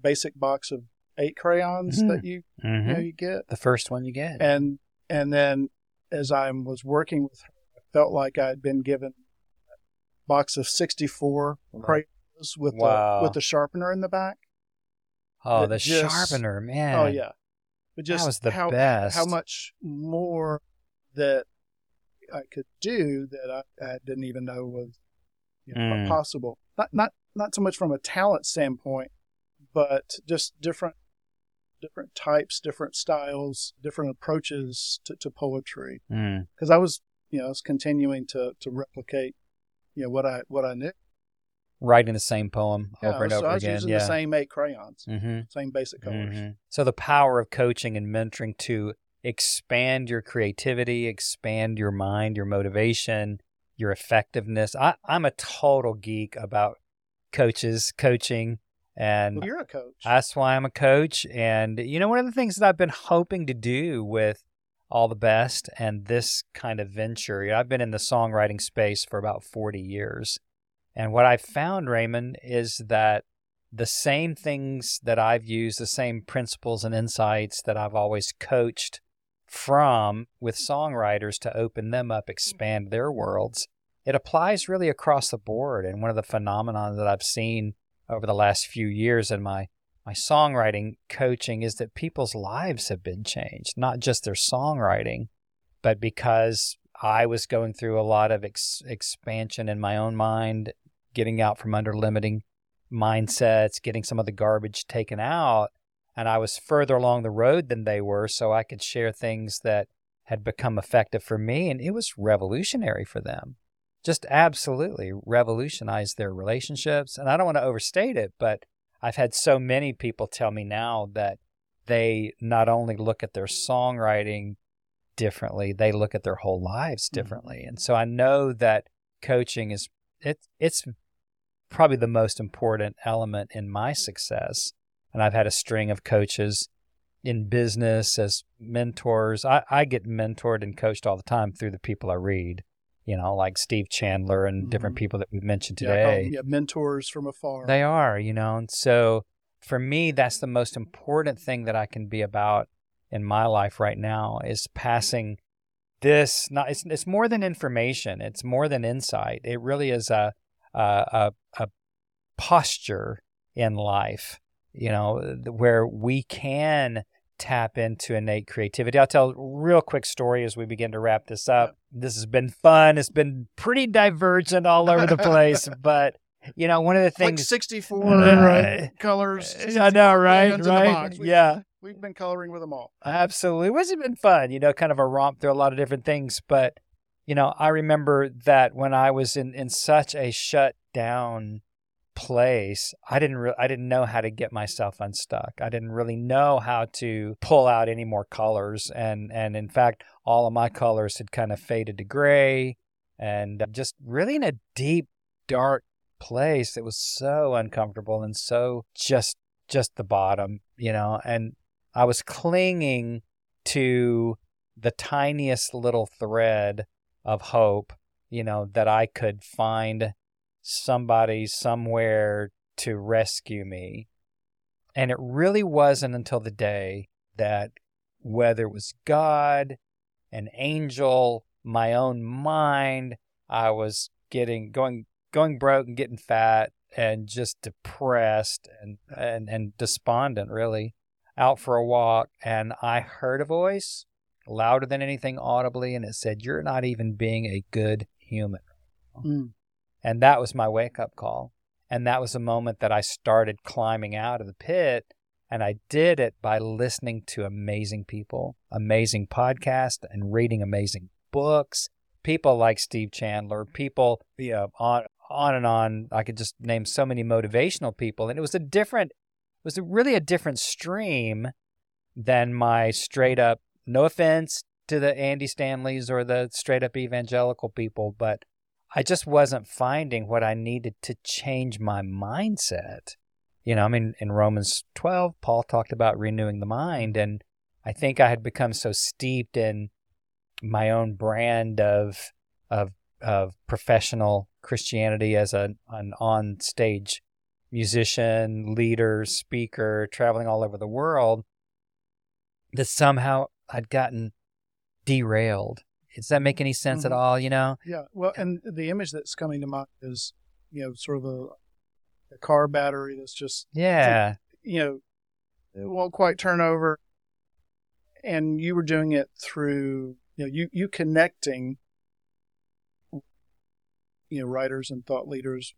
basic box of eight crayons Mhm. that you, you Mhm. know you get The first one you get. and and then as I was working with her, I felt like I had been given a box of 64 crayons with Wow. the with the sharpener in the back. oh, the just- sharpener, man. Oh yeah, but just was the how best. how much more that I could do that I, I didn't even know was you know, Mm. possible. Not not not so much from a talent standpoint, but just different different types, different styles, different approaches to, to poetry. Mm. Because I was you know I was continuing to to replicate you know what I what I knew. Writing the same poem Yeah, over and so over I was again. using yeah. the same eight crayons, mm-hmm. same basic colors. Mhm. So the power of coaching and mentoring to expand your creativity, expand your mind, your motivation, your effectiveness. I, I'm a total geek about coaches, coaching, and Well, you're a coach. that's why I'm a coach. And you know, one of the things that I've been hoping to do with all the best and this kind of venture, you know, I've been in the songwriting space for about 40 years. And what I've found, Ramon, is that the same things that I've used, the same principles and insights that I've always coached from with songwriters to open them up, expand mm-hmm. their worlds. It applies really across the board. And one of the phenomena that I've seen over the last few years in my my songwriting coaching is that people's lives have been changed, not just their songwriting, but because I was going through a lot of ex- expansion in my own mind, getting out from under limiting mindsets, getting some of the garbage taken out. And I was further along the road than they were, so I could share things that had become effective for me. And it was revolutionary for them. Just absolutely revolutionized their relationships. And I don't want to overstate it, but I've had so many people tell me now that they not only look at their songwriting differently, they look at their whole lives mm-hmm. differently. Mm-hmm. And so I know that coaching is it, it's probably the most important element in my success. And I've had a string of coaches in business as mentors. I, I get mentored and coached all the time through the people I read, you know, like Steve Chandler and mm-hmm. different people that we've mentioned today. Yeah, yeah, mentors from afar. They are, you know. And so for me, that's the most important thing that I can be about in my life right now is passing this not it's, it's more than information it's more than insight it really is a a, a posture in life, you know, where we can tap into innate creativity. I'll tell a real quick story as we begin to wrap this up. This has been fun. It's been pretty divergent all over the place, but you know, one of the things like 64 uh, right. colors. I know, right? Right. We, yeah. We've been coloring with them all. Absolutely. It has been fun, you know, kind of a romp through a lot of different things, but you know, I remember that when I was in, in such a shut down place, I didn't re- I didn't know how to get myself unstuck. I didn't really know how to pull out any more colors, and and in fact, all of my colors had kind of faded to gray, and uh, just really in a deep, dark place that was so uncomfortable and so just just the bottom, you know. And I was clinging to the tiniest little thread of hope, you know, that I could find somebody somewhere to rescue me. And it really wasn't until the day that whether it was God, an angel, my own mind, I was getting going going broke and getting fat and just depressed and and, and despondent really out for a walk and I heard a voice louder than anything audibly, and it said, You're not even being a good human. Mm. And that was my wake up call. And that was a moment that I started climbing out of the pit. And I did it by listening to amazing people, amazing podcasts, and reading amazing books. People like Steve Chandler, people, you know, on, on and on. I could just name so many motivational people. And it was a different, it was a really a different stream than my straight up no offense to the Andy Stanleys or the straight up evangelical people, but I just wasn't finding what I needed to change my mindset. You know, I mean, in Romans 12, Paul talked about renewing the mind, and I think I had become so steeped in my own brand of of of professional Christianity as a, an on stage musician, leader, speaker, traveling all over the world, that somehow I'd gotten derailed. Does that make any sense mm-hmm. at all? You know? Yeah. Well, and the image that's coming to mind is, you know, sort of a, a car battery that's just, yeah, you know, it won't quite turn over. And you were doing it through, you know, you, you connecting, you know, writers and thought leaders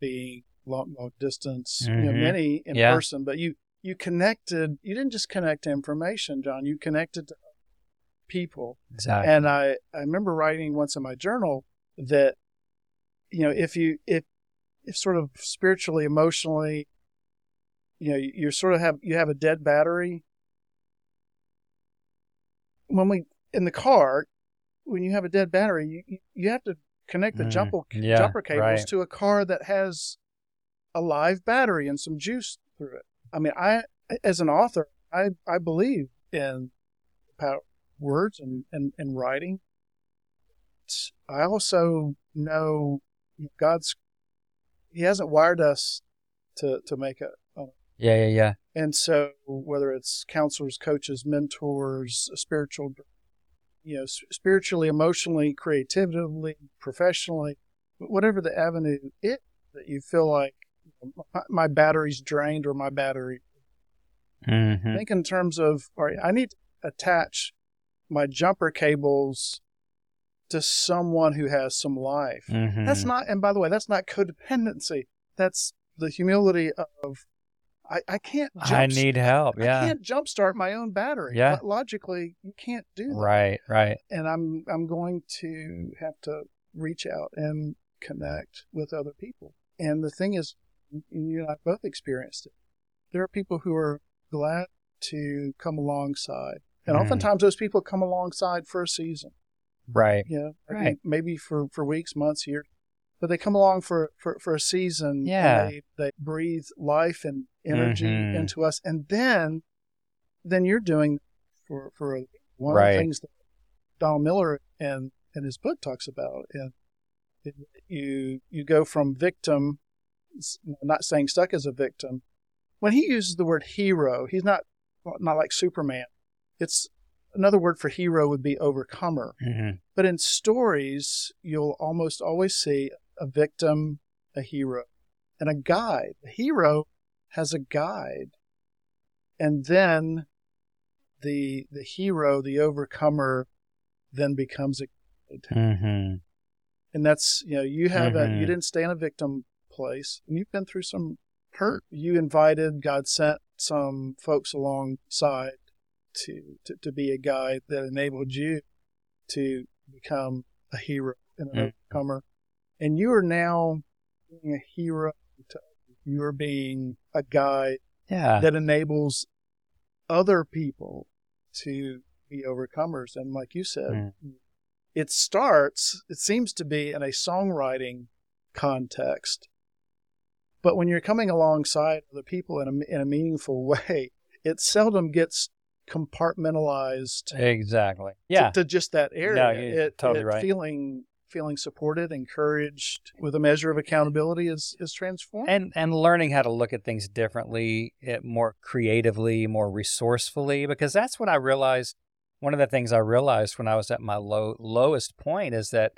being long, long distance, mm-hmm. you know, mm-hmm. many in yeah. person, but you, you connected you didn't just connect to information john you connected to people. Exactly. And i i remember writing once in my journal that you know if you if if sort of spiritually emotionally you know you're sort of have you have a dead battery. When we in the car when you have a dead battery you you have to connect the mm, jumper yeah, jumper cables right. to a car that has a live battery and some juice through it I mean, I as an author, I I believe in power, words and, and and writing. I also know God's He hasn't wired us to to make a, Yeah, yeah, yeah. and so whether it's counselors, coaches, mentors, spiritual, you know, spiritually, emotionally, creatively, professionally, whatever the avenue it that you feel like my, battery's drained or my battery Mm-hmm. think in terms of all right, I need to attach my jumper cables to someone who has some life. Mm-hmm. That's not, and by the way, that's not codependency. That's the humility of I, I can't. Jump, I need help. Yeah, I can't jumpstart my own battery. Yeah. Lo- Logically, you can't do that. Right, right. And I'm I'm going to have to reach out and connect with other people. And the thing is, and you and I both experienced it. There are people who are glad to come alongside, and Mhm. oftentimes those people come alongside for a season. Right. You know, maybe, Right. maybe for for weeks, months, years. But they come along for, for, for a season. and Yeah. They, they breathe life and energy Mhm. into us. And then, then you're doing for, for one of the things that Donald Miller and and his book talks about. And you, you go from victim, not saying stuck as a victim. When he uses the word hero, he's not, not like Superman. It's another word for hero would be overcomer. Mm-hmm. But in stories, you'll almost always see a victim, a hero, and a guide. The hero has a guide. And then the the hero, the overcomer, then becomes a guide. Mm-hmm. And that's you know, you have a Mhm. you didn't stay in a victim place and you've been through some hurt. You invited, God sent some folks alongside to to, to be a guide that enabled you to become a hero and an Mm. overcomer. And you are now being a hero to you are being a guide Yeah. that enables other people to be overcomers. And like you said, Mm. it starts, it seems to be in a songwriting context. But when you're coming alongside other people in a, in a meaningful way, it seldom gets compartmentalized exactly. to- Yeah. to, just that area. No, it, totally it right. Feeling feeling supported, encouraged, with a measure of accountability is is transformed. and and learning how to look at things differently, it more creatively, more resourcefully, because that's what I realized. One of the things I realized when I was at my low lowest point is that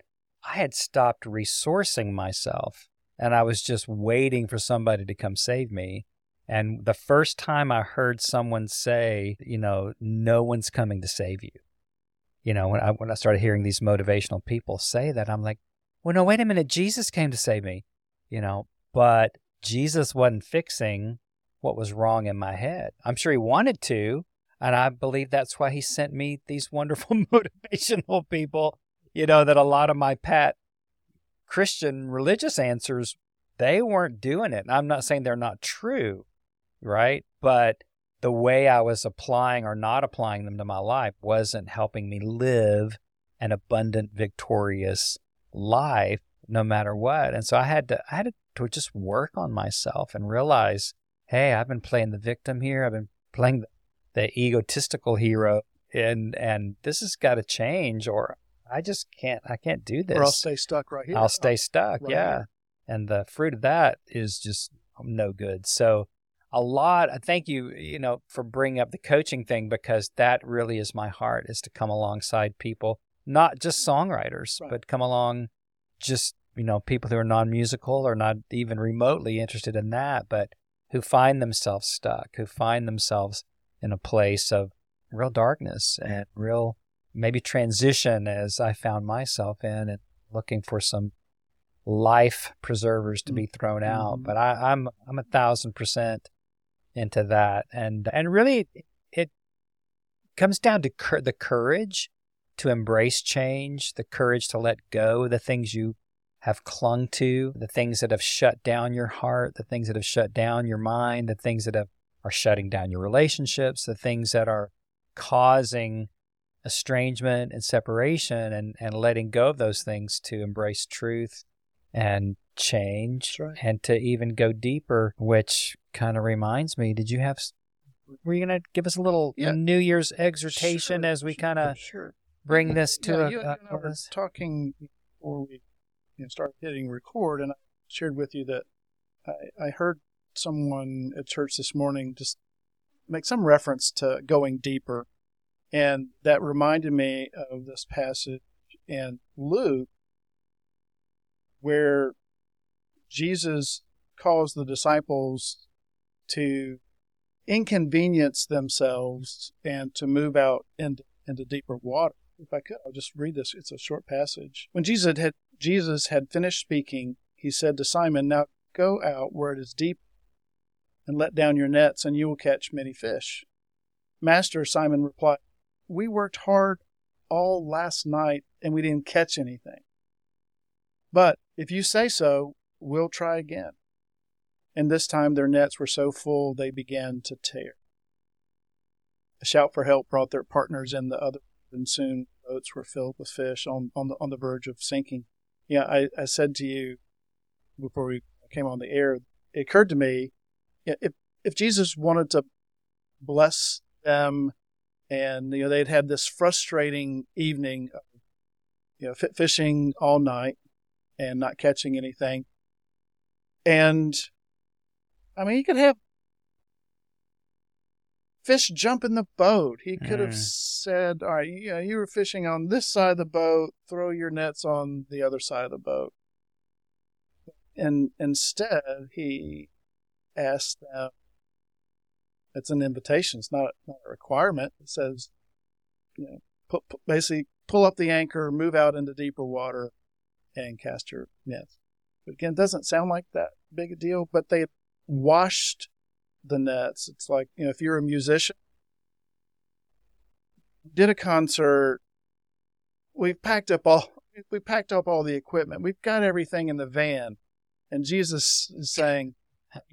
I had stopped resourcing myself, and I was just waiting for somebody to come save me. And the first time I heard someone say, you know, no one's coming to save you, you know, when I when I started hearing these motivational people say that, I'm like, well, no, wait a minute, Jesus came to save me, you know, but Jesus wasn't fixing what was wrong in my head. I'm sure he wanted to, and I believe that's why he sent me these wonderful motivational people, you know, that a lot of my pat Christian religious answers they weren't doing it. And I'm not saying they're not true, right? But the way I was applying or not applying them to my life wasn't helping me live an abundant, victorious life no matter what. And so I had to I had to just work on myself and realize, hey, I've been playing the victim here. I've been playing the, the egotistical hero and and this has got to change or I just can't I can't do this. or I'll stay stuck right here. I'll stay stuck. right yeah. here. And the fruit of that is just no good. So a lot, I thank you, you know, for bringing up the coaching thing because that really is my heart is to come alongside people, not just songwriters, Right. but come along just, you know, people who are non-musical or not even remotely interested in that, but who find themselves stuck, who find themselves in a place of real darkness and real maybe transition as I found myself in and looking for some life preservers to be thrown out. Mhm. But I, I'm I'm a thousand percent into that, and and really it comes down to cur- the courage to embrace change, the courage to let go the things you have clung to, the things that have shut down your heart, the things that have shut down your mind, the things that have are shutting down your relationships, the things that are causing estrangement and separation and, and letting go of those things to embrace truth and change right. and to even go deeper, which kind of reminds me, did you have, were you going to give us a little Yeah. New Year's exhortation Sure, as we kind of sure. bring this to Yeah, a, you, a you and I were close? talking before we you know, started hitting record, and I shared with you that I, I heard someone at church this morning just make some reference to going deeper. And that reminded me of this passage in Luke where Jesus calls the disciples to inconvenience themselves and to move out into, into deeper water. If I could, I'll just read this. It's a short passage. When Jesus had Jesus had finished speaking, he said to Simon, Now go out where it is deep and let down your nets, and you will catch many fish. Master, Simon replied, We worked hard all last night and we didn't catch anything. But if you say so, we'll try again. And this time their nets were so full they began to tear. A shout for help brought their partners in the other, and soon boats were filled with fish on, on, the, on the verge of sinking. Yeah, I, I said to you before we came on the air, it occurred to me if, if Jesus wanted to bless them and, you know, they'd had this frustrating evening, you know, fishing all night and not catching anything. And I mean, he could have fish jump in the boat. He could have mm. said, "All right, you, know, you were fishing on this side of the boat. Throw your nets on the other side of the boat." And instead, he asked them. It's an invitation. It's not not a requirement. It says, you know, basically pull up the anchor, move out into deeper water, and cast your nets. But again, it doesn't sound like that big a deal. But they washed the nets. It's like, you know, if you're a musician, did a concert, we've packed up all we packed up all the equipment. We've got everything in the van. And Jesus is saying,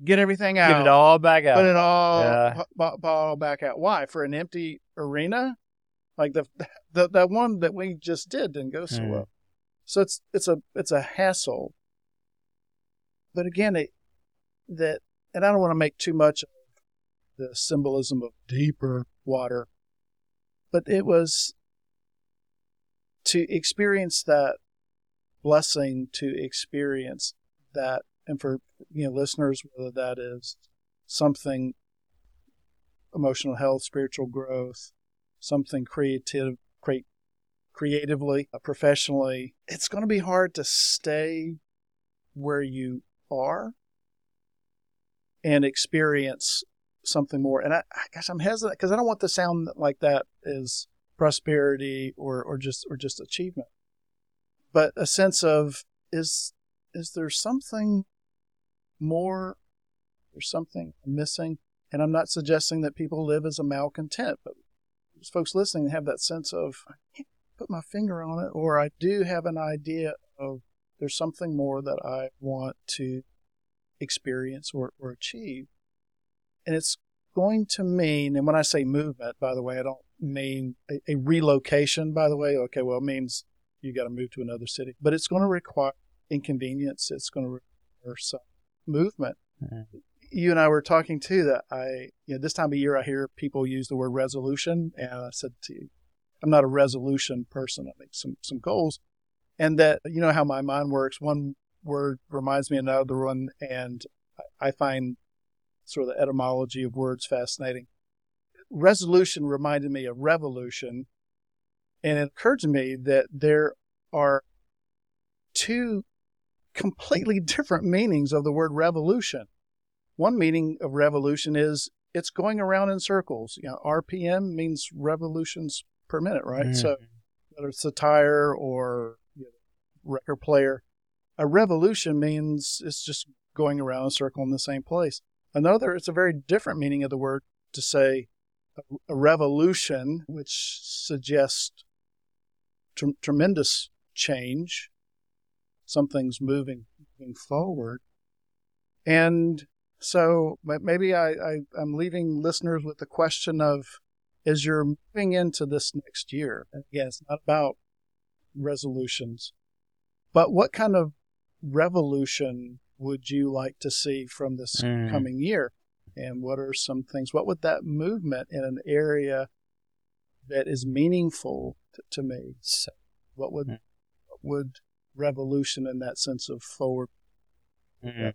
get everything out. Get it all back out. Put it all, yeah. all back out. Why? For an empty arena? Like the, the that one that we just did didn't go so mm. well. So it's it's a it's a hassle. But again, it, that and I don't want to make too much of the symbolism of deeper water, but it was to experience that blessing, to experience that, and for you know listeners, whether that is something emotional health, spiritual growth, something creative, create creatively, uh, professionally, it's going to be hard to stay where you are and experience something more. And I, gosh, I'm hesitant because I don't want to sound like that is prosperity or, or just or just achievement, but a sense of is is there something more? There's something missing, and I'm not suggesting that people live as a malcontent, but folks listening have that sense of I can't put my finger on it, or I do have an idea of there's something more that I want to experience or, or achieve. And it's going to mean, and when I say movement, by the way, I don't mean a, a relocation, by the way. Okay, well, it means you got to move to another city, but it's going to require inconvenience. It's going to require some movement. Mm-hmm. You and I were talking too that I, you know, this time of year I hear people use the word resolution, and I said to you, I'm not a resolution person. I make some some goals, and that you know how my mind works. One word reminds me of another one, and I find sort of the etymology of words fascinating. Resolution reminded me of revolution, and it occurred to me that there are two completely different meanings of the word revolution. One meaning of revolution is it's going around in circles. You know, RPM means revolutions per minute, right? Mm. So whether it's a tire or you know, record player, a revolution means it's just going around a circle in the same place. Another, it's a very different meaning of the word to say a, a revolution, which suggests tr- tremendous change. Something's moving, moving forward. And so maybe I, I, I'm leaving listeners with the question of as you're moving into this next year, again, it's not about resolutions, but what kind of revolution would you like to see from this mm. coming year? And what are some things? What would that movement in an area that is meaningful to, to me say? What would mm. what would revolution in that sense of forward? Mm.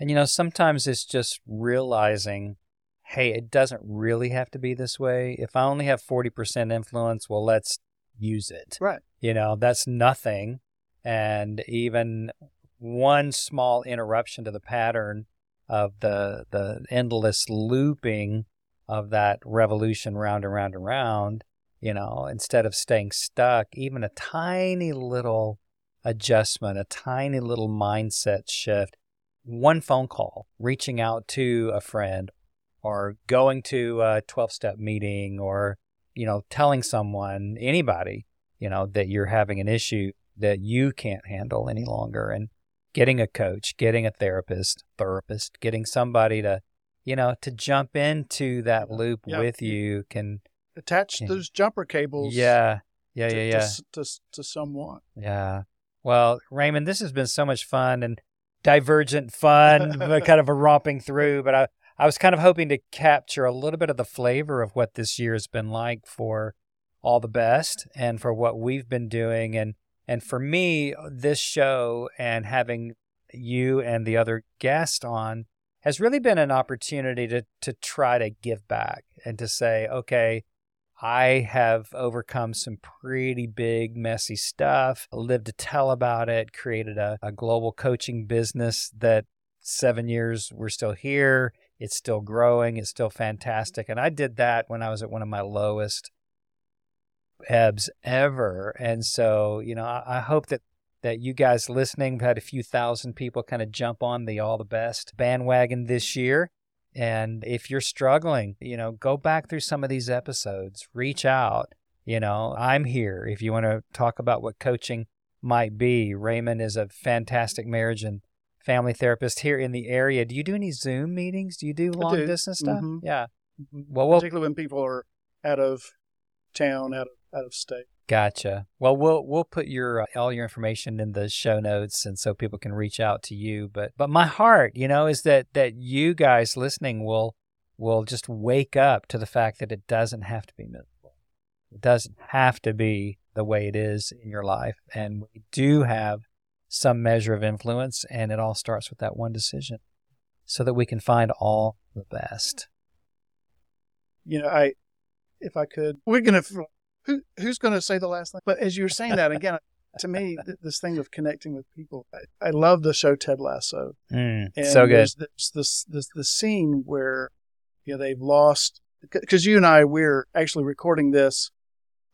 And you know, sometimes it's just realizing, hey, it doesn't really have to be this way. If I only have 40% influence, well, let's use it. Right. You know, that's nothing. And even one small interruption to the pattern of the the endless looping of that revolution round and round and round, you know, instead of staying stuck, even a tiny little adjustment, a tiny little mindset shift, one phone call, reaching out to a friend or going to a 12 step meeting or, you know, telling someone, anybody, you know, that you're having an issue that you can't handle any longer and getting a coach, getting a therapist, therapist, getting somebody to, you know, to jump into that loop Yeah. with you can, Attach those jumper cables. yeah, yeah, to, yeah, to yeah. s- To, to someone. Yeah. Well, Ramon, this has been so much fun and divergent fun, kind of a romping through. But I, I was kind of hoping to capture a little bit of the flavor of what this year has been like for all the best and for what we've been doing. And, and for me, this show and having you and the other guest on has really been an opportunity to, to try to give back and to say, okay, I have overcome some pretty big, messy stuff, lived to tell about it, created a, a global coaching business that seven years we're still here. It's still growing. It's still fantastic. And I did that when I was at one of my lowest ebbs ever. And so, you know, I, I hope that that you guys listening had a few thousand people kind of jump on the all the best bandwagon this year. And if you're struggling, you know, go back through some of these episodes, reach out. You know, I'm here if you want to talk about what coaching might be. Ramon is a fantastic marriage and family therapist here in the area. Do you do any Zoom meetings? Do you do long do. distance stuff? Mhm. Yeah. Mhm. Well, we'll Particularly when people are out of town, out of out of state. Gotcha. Well, we'll we'll put your uh, all your information in the show notes, and so people can reach out to you. But but my heart, you know, is that that you guys listening will will just wake up to the fact that it doesn't have to be miserable. It doesn't have to be the way it is in your life, and we do have some measure of influence, and it all starts with that one decision, so that we can find all the best. You know, I if I could, we're gonna. Who who's gonna say the last thing? But as you were saying that again, to me, th- this thing of connecting with people, I, I love the show Ted Lasso. Mm, And so good. There's this, this this the scene where you know they've lost because you and I we're actually recording this,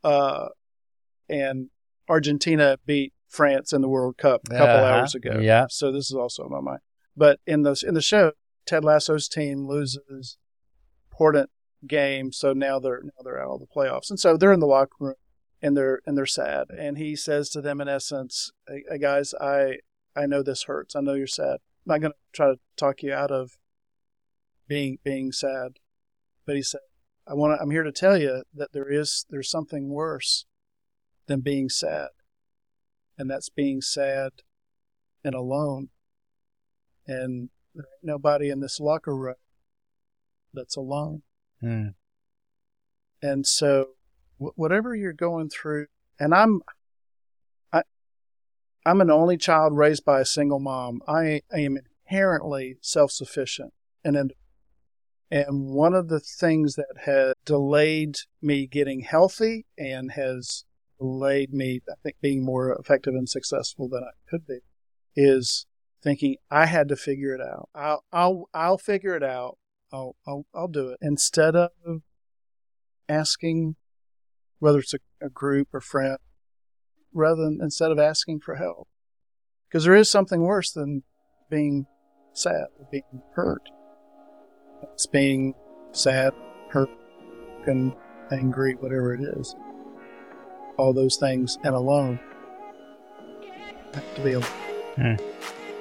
uh, and Argentina beat France in the World Cup a couple Uh-huh. hours ago. Yeah. So this is also on my mind. But in the in the show, Ted Lasso's team loses important game, so now they're now they're out of the playoffs, and so they're in the locker room and they're and they're sad. And he says to them in essence, hey, "Guys, I I know this hurts. I know you're sad. I'm not going to try to talk you out of being being sad." But he said, "I want. I'm here to tell you that there is there's something worse than being sad, and that's being sad and alone. And there ain't nobody in this locker room that's alone. Mm, And so, wh- whatever you're going through, and I'm, I, I'm an only child raised by a single mom. I, I am inherently self-sufficient, and ind- and one of the things that has delayed me getting healthy and has delayed me, I think, being more effective and successful than I could be, is thinking I had to figure it out. I'll, I'll, I'll figure it out. I'll, I'll, I'll do it. Instead of asking whether it's a, a group or friend rather than instead of asking for help. Because there is something worse than being sad being hurt. It's being sad hurt and angry whatever it is. All those things and alone. Have to be alone.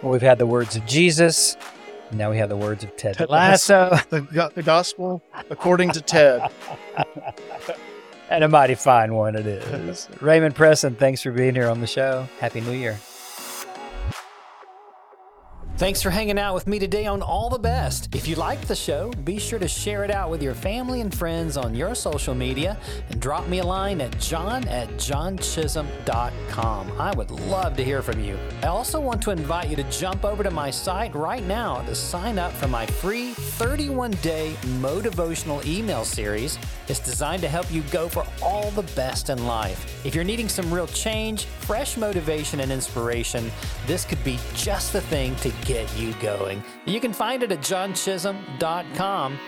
Well, we've had the words of Jesus. Now we have the words of Ted Ted Lasso. the, the gospel according to ted and a mighty fine one it is. Ramon Presson, thanks for being here on the show. Happy New Year. Thanks for hanging out with me today on All the Best. If you liked the show, be sure to share it out with your family and friends on your social media and drop me a line at john at johnchisum.com. I would love to hear from you. I also want to invite you to jump over to my site right now to sign up for my free 31 day motivational email series. It's designed to help you go for all the best in life. If you're needing some real change, fresh motivation, and inspiration, this could be just the thing to get you going. You can find it at johnchisum.com.